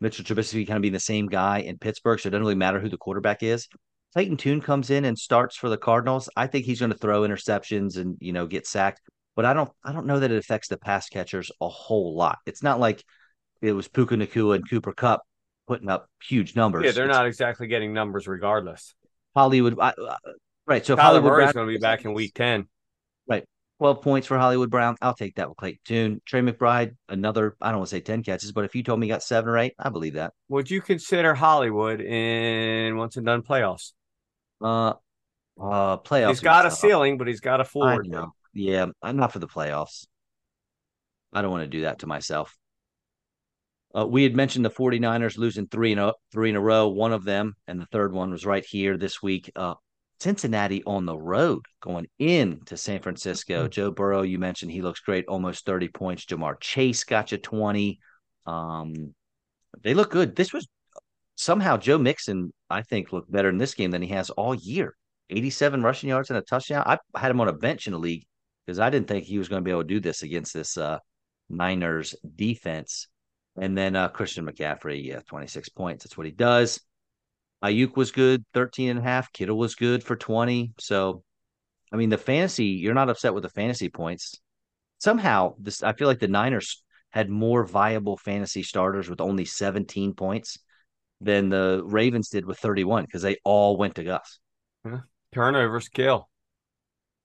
Mitchell Trubisky kind of being the same guy in Pittsburgh, so it doesn't really matter who the quarterback is. Clayton Tune comes in and starts for the Cardinals. I think he's going to throw interceptions and you know get sacked, but I don't I don't know that it affects the pass catchers a whole lot. It's not like it was Puka Nacua and Cooper Kupp putting up huge numbers. Yeah, they're it's, not exactly getting numbers regardless. Hollywood, I, uh, right? So Kyler Hollywood Murray's going to be back in Week Ten. 12 points for Hollywood Brown. I'll take that with Clayton Tune. Trey McBride, another, I don't want to say 10 catches, but if you told me he got seven or eight, I believe that. Would you consider Hollywood in once and done playoffs? Uh, uh, playoffs. He's got a ceiling, but he's got a floor. Yeah, I'm not for the playoffs. I don't want to do that to myself. Uh, we had mentioned the 49ers losing three in a three in a row. One of them, and the third one was right here this week. Uh, Cincinnati on the road going in to San Francisco. Mm-hmm. Joe Burrow, you mentioned he looks great, almost 30 points. Ja'Marr Chase got you 20. Um, they look good. This was somehow Joe Mixon, I think, looked better in this game than he has all year. 87 rushing yards and a touchdown. I had him on a bench in the league because I didn't think he was going to be able to do this against this uh, Niners defense. And then uh, Christian McCaffrey, yeah, 26 points. That's what he does. Aiyuk was good, 13 and a half. Kittle was good for 20. So, I mean, the fantasy, you're not upset with the fantasy points. Somehow, this I feel like the Niners had more viable fantasy starters with only 17 points than the Ravens did with 31 because they all went to Gus. Yeah. Turnovers kill.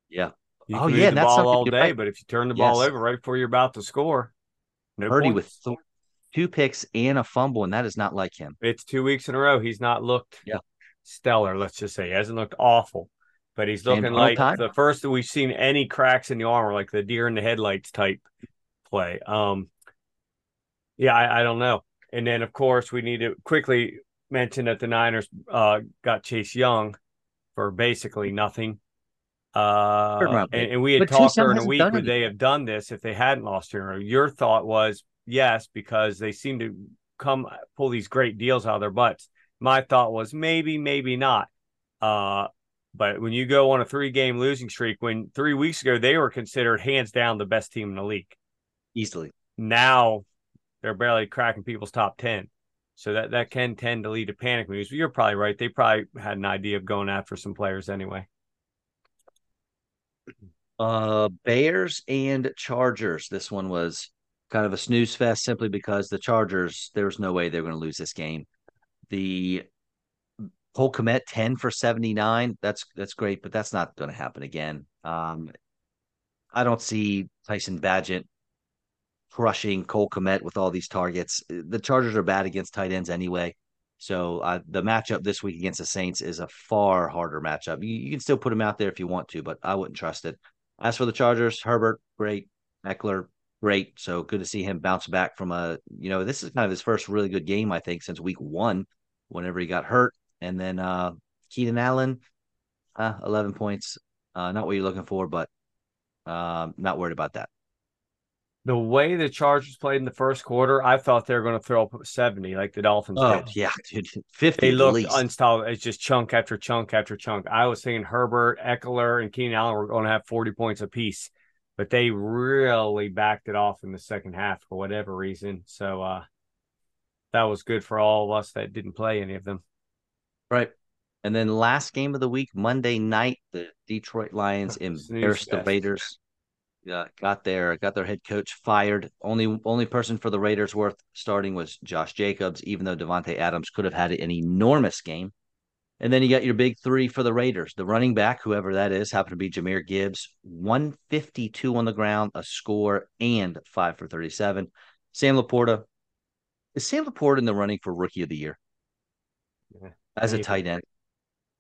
Yeah. You oh yeah, the that's ball all day, right. but if you turn the ball over right before you're about to score, no Purdy points. with th- two picks and a fumble, and that is not like him. It's two weeks in a row. He's not looked yeah. stellar, let's just say. He hasn't looked awful, but he's looking like the first that we've seen any cracks in the armor, like the deer in the headlights type play. Um, yeah, I, I don't know. And then, of course, we need to quickly mention that the Niners uh, got Chase Young for basically nothing. Uh, and, and, we had but talked during the week would they have done this if they hadn't lost Turner. Your thought was yes, because they seem to come pull these great deals out of their butts. My thought was maybe, maybe not. Uh, but when you go on a three game losing streak, when three weeks ago they were considered hands down the best team in the league, easily. Now they're barely cracking people's top 10. So that, that can tend to lead to panic moves. But you're probably right. They probably had an idea of going after some players anyway. Uh, Bears and Chargers. This one was kind of a snooze fest simply because the Chargers, there was no way they were going to lose this game. The Cole Kmet 10 for 79. That's that's great, but that's not going to happen again. Um, I don't see Tyson Bagent crushing Cole Kmet with all these targets. The Chargers are bad against tight ends anyway. So uh, the matchup this week against the Saints is a far harder matchup. You, you, can still put him out there if you want to, but I wouldn't trust it. As for the Chargers, Herbert, great. Ekeler, great. So good to see him bounce back from a, you know, this is kind of his first really good game, I think, since week one, whenever he got hurt. And then uh Keenan Allen, uh, 11 points. Uh, not what you're looking for, but uh, not worried about that. The way the Chargers played in the first quarter, I thought they were going to throw up 70 like the Dolphins oh, did. yeah, dude. 50 They looked unstoppable. It's just chunk after chunk after chunk. I was thinking Herbert, Ekeler, and Keenan Allen were going to have 40 points apiece but they really backed it off in the second half for whatever reason. So uh, that was good for all of us that didn't play any of them. Right. And then last game of the week, Monday night, the Detroit Lions embarrassed the Raiders. uh, got their got their head coach fired. Only only person for the Raiders worth starting was Josh Jacobs, even though Davante Adams could have had an enormous game. And then you got your big three for the Raiders. The running back, whoever that is, happened to be Jahmyr Gibbs, 152 on the ground, a score, and five for 37. Sam LaPorta. Is Sam LaPorta in the running for rookie of the year? Yeah, as maybe. a tight end.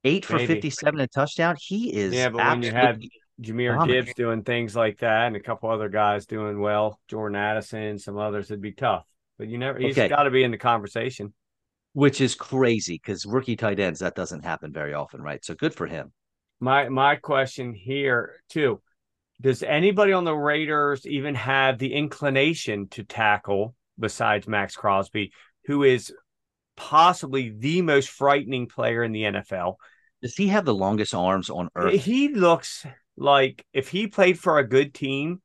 Eight for maybe. 57 a touchdown. He is yeah, but when you had Jahmyr dominant. Gibbs doing things like that and a couple other guys doing well, Jordan Addison, some others, it'd be tough. But you never he's okay. got to be in the conversation which is crazy because rookie tight ends that doesn't happen very often, right? So good for him. My my question here too: Does anybody on the Raiders even have the inclination to tackle besides Maxx Crosby, who is possibly the most frightening player in the NFL? Does he have the longest arms on earth? He looks like if he played for a good team,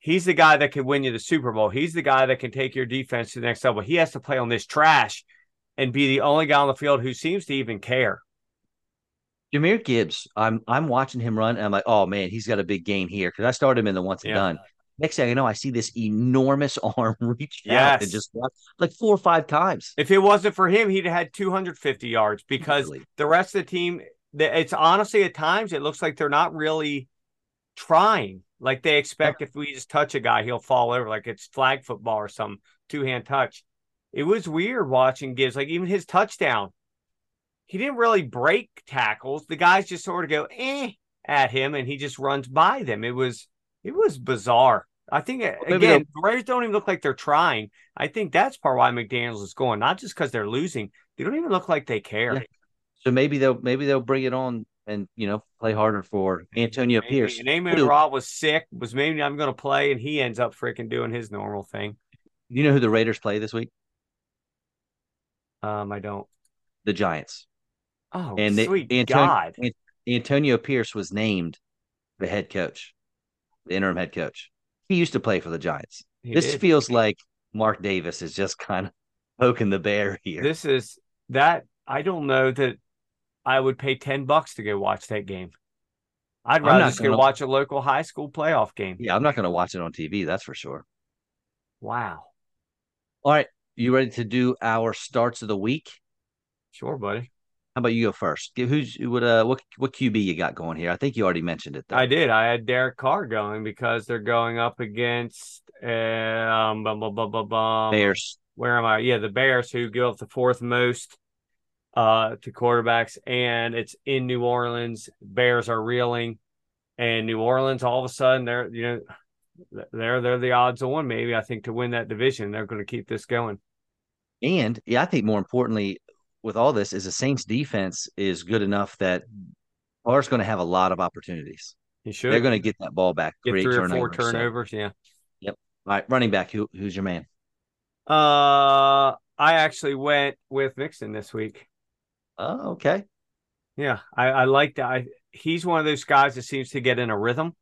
he's the guy that could win you the Super Bowl. He's the guy that can take your defense to the next level. He has to play on this trash and be the only guy on the field who seems to even care. Jahmyr Gibbs, I'm I'm watching him run, and I'm like, oh man, he's got a big gain here because I started him in the once and yeah. done. Next thing I know, I see this enormous arm reach yes. out and just like four or five times. If it wasn't for him, he'd have had 250 yards because really? the rest of the team, it's honestly at times it looks like they're not really trying. Like they expect yeah. if we just touch a guy, he'll fall over, like it's flag football or some two hand touch it was weird watching Gibbs. Like even his touchdown, he didn't really break tackles. The guys just sort of go eh at him, and he just runs by them. It was it was bizarre. I think again, the Raiders don't even look like they're trying. I think that's part why McDaniels is going, not just because they're losing. They don't even look like they care. Yeah. So maybe they'll maybe they'll bring it on and you know play harder for Antonio maybe. Pierce. And Amon Ra was sick, was maybe I'm going to play, and he ends up freaking doing his normal thing. You know who the Raiders play this week? Um, I don't. The Giants. Oh, and sweet they, God! Antonio Pierce was named the head coach, the interim head coach. He used to play for the Giants. He this did. feels like Mark Davis is just kind of poking the bear here. This is that I don't know that I would pay ten bucks to go watch that game. I'd rather just go watch a local high school playoff game. Yeah, I'm not going to watch it on TV. That's for sure. Wow. All right, you ready to do our starts of the week? Sure, buddy. How about you go first? Give who's what uh what what QB you got going here? I think you already mentioned it. Though. I did. I had Derek Carr going because they're going up against um bum, bum, bum, bum, bum. Bears. Where am I? Yeah, the Bears who give up the fourth most uh to quarterbacks, and it's in New Orleans. Bears are reeling, and New Orleans all of a sudden they're you know they're they're the odds on maybe I think to win that division. They're going to keep this going. And yeah, I think more importantly with all this is the Saints defense is good enough that Carr's going to have a lot of opportunities. He should. They're going to get that ball back. Get three or four turnovers. So. Yeah. Yep. All right, running back. Who who's your man? Uh, I actually went with Mixon this week. Oh, okay. Yeah, I, I like that. I, he's one of those guys that seems to get in a rhythm.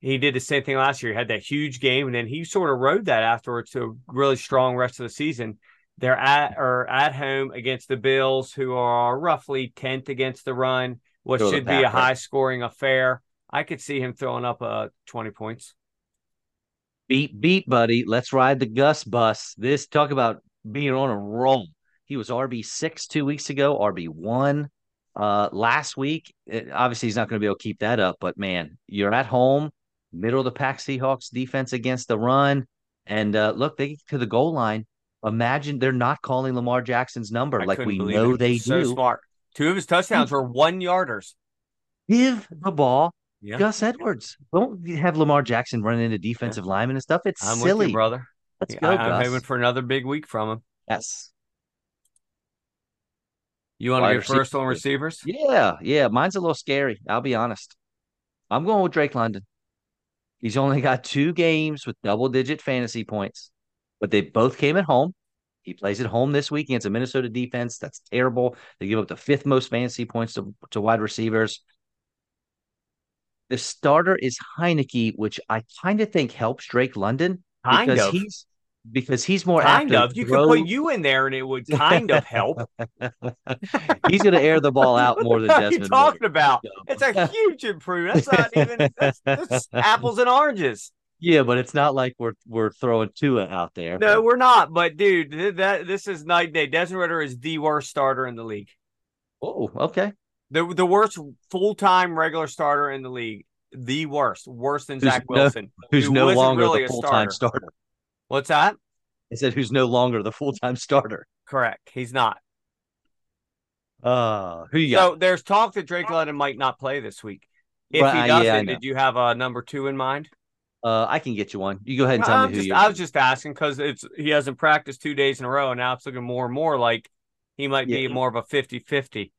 He did the same thing last year. He had that huge game, and then he sort of rode that afterwards to a really strong rest of the season. They're at or at home against the Bills, who are roughly tenth against the run. What should be a high scoring affair. I could see him throwing up uh, twenty points. Beat, beat, buddy. Let's ride the Gus bus. This talk about being on a roll. He was RB six two weeks ago, RB one uh, last week. It, obviously, he's not going to be able to keep that up, but man, you're at home middle of the pack Seahawks defense against the run. And uh, look, they get to the goal line. Imagine they're not calling Lamar Jackson's number I like we know it. they so do. Smart. Two of his touchdowns were one yarders. Give the ball yeah. Gus Edwards. Don't have Lamar Jackson running into defensive yeah. linemen and stuff. It's I'm silly, you, brother. Let's go. I, am hoping for another big week from him. Yes. You want to get first on receivers? Yeah, yeah. Mine's a little scary. I'll be honest. I'm going with Drake London. He's only got two games with double digit fantasy points, but they both came at home. He plays at home this week against a Minnesota defense that's terrible. They give up the fifth most fantasy points to, to wide receivers. The starter is Heinicke, which I kind of think helps Drake London kind because of. he's because he's more kind of. You throw- could put you in there, and it would kind of help. he's going to air the ball out more than what are you talking Ridder. about? It's a huge improvement. That's not even that's, that's apples and oranges. Yeah, but it's not like we're we're throwing Tua out there. No, we're not. But dude, th- that this is night and day. Desmond Ridder is the worst starter in the league. Oh, okay. The the worst full time regular starter in the league. The worst, worse than Who's Zach no- Wilson. Who's who no longer really the a full time starter. starter? What's that? I said who's no longer the full time starter. Correct. He's not. Uh who you got? So there's talk that Drake London might not play this week. If Right, he uh, doesn't, yeah, did you have a number two in mind? Uh, I can get you one. You go ahead and tell I'm me who just, you. I was just asking because it's he hasn't practiced two days in a row, and now it's looking more and more like he might be more of a 50-50.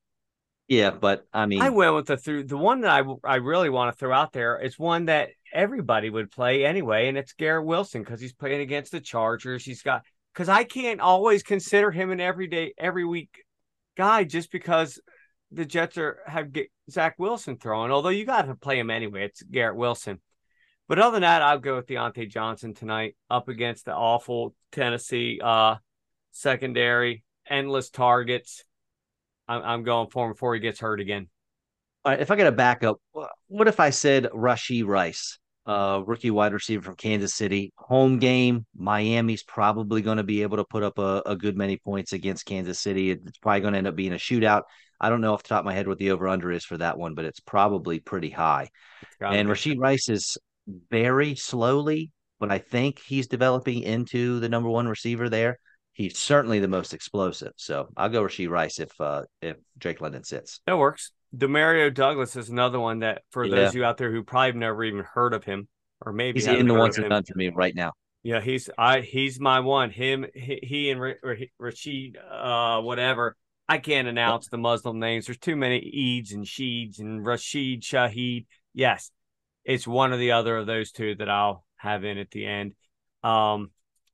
Yeah, but I mean, I went with the through the one that I I really want to throw out there is one that everybody would play anyway, and it's Garrett Wilson because he's playing against the Chargers. He's got because I can't always consider him an everyday every week guy just because the Jets are have Zach Wilson throwing. Although you got to play him anyway, it's Garrett Wilson. But other than that, I'll go with Diontae Johnson tonight up against the awful Tennessee uh secondary, endless targets. I'm, I'm going for him before he gets hurt again. all right, if I get a backup, wh- what if I said Rashee Rice, uh, rookie wide receiver from Kansas City, home game? Miami's probably going to be able to put up a, a good many points against Kansas City. It's probably going to end up being a shootout. I don't know off the top of my head what the over under is for that one, but it's probably pretty high. And. Rasheed Rice is very slowly, but I think he's developing into the number one receiver there. He's certainly the most explosive. So I'll go Rasheed Rice if uh, if Drake London sits. That works. Demario Douglas is another one that for Yeah. those of you out there who probably have never even heard of him, or maybe He's in the ones of done for me right now. Yeah, he's I he's my one. Him he, he and Ra- Ra- Rashid uh whatever. I can't announce the Muslim names. There's too many Eids and Sheeds and Rashid Shahid. Yes, it's one or the other of those two that I'll have in at the end. Um,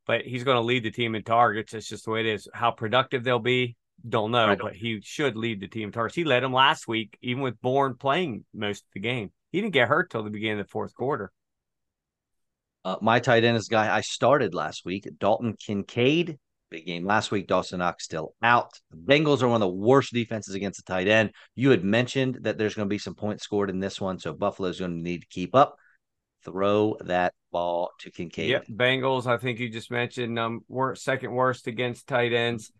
but he's going to lead the team in targets. It's just the way it is. How productive they'll be, don't know. Right. But he should lead the team in targets. He led them last week, even with Bourne playing most of the game. He didn't get hurt till the beginning of the fourth quarter. Uh, my tight end is a guy I started last week, Dalton Kincaid. Big game last week. Dawson Knox still out. The Bengals are one of the worst defenses against the tight end. You had mentioned that there's going to be some points scored in this one, so Buffalo's going to need to keep up. Throw that ball to Kincaid. Yep, Bengals. I think you just mentioned um worst, second worst against tight ends.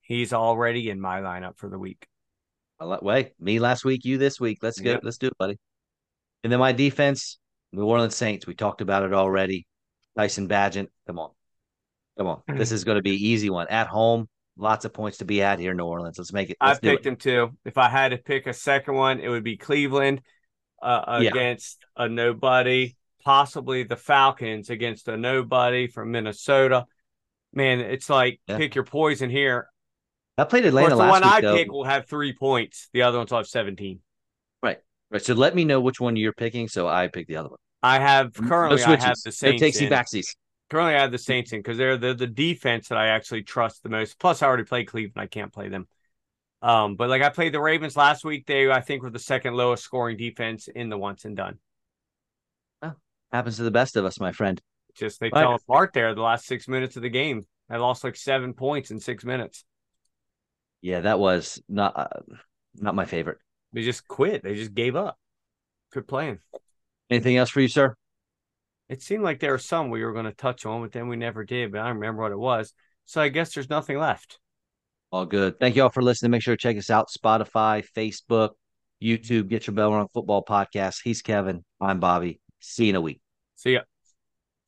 He's already in my lineup for the week. Way me last week, you this week. Let's go. Yep. Let's do it, buddy. And then my defense, New Orleans Saints. We talked about it already. Tyson Bagent. Come on, come on. This is going to be an easy one at home. Lots of points to be had here in New Orleans. Let's make it. I Let's do picked it. him too. If I had to pick a second one, it would be Cleveland uh, Yeah. against a nobody, possibly the Falcons against a nobody from Minnesota. Man, it's like Yeah. pick your poison here. I played Of course, Atlanta the last one week. I though. pick will have three points. The other ones will have seventeen. Right. right. So let me know which one you're picking, so I pick the other one. I have currently. I have the No Saints. takesy in. backsies. Currently I have the Saints in because they're the the defense that I actually trust the most. Plus, I already played Cleveland. I can't play them. Um, but like I played the Ravens last week. They I think were the second lowest scoring defense in the once and done. Happens to the best of us, my friend. Just they Right. fell apart there the last six minutes of the game. I lost like seven points in six minutes. Yeah, that was not uh, not my favorite. They just quit. They just gave up. Quit playing. Anything else for you, sir? It seemed like there were some we were going to touch on, but then we never did. But I don't remember what it was. So I guess there's nothing left. All good. Thank you all for listening. Make sure to check us out Spotify, Facebook, YouTube, Get Your Bell Rung Football Podcast. He's Kevin. I'm Bobby. See you in a week. See ya.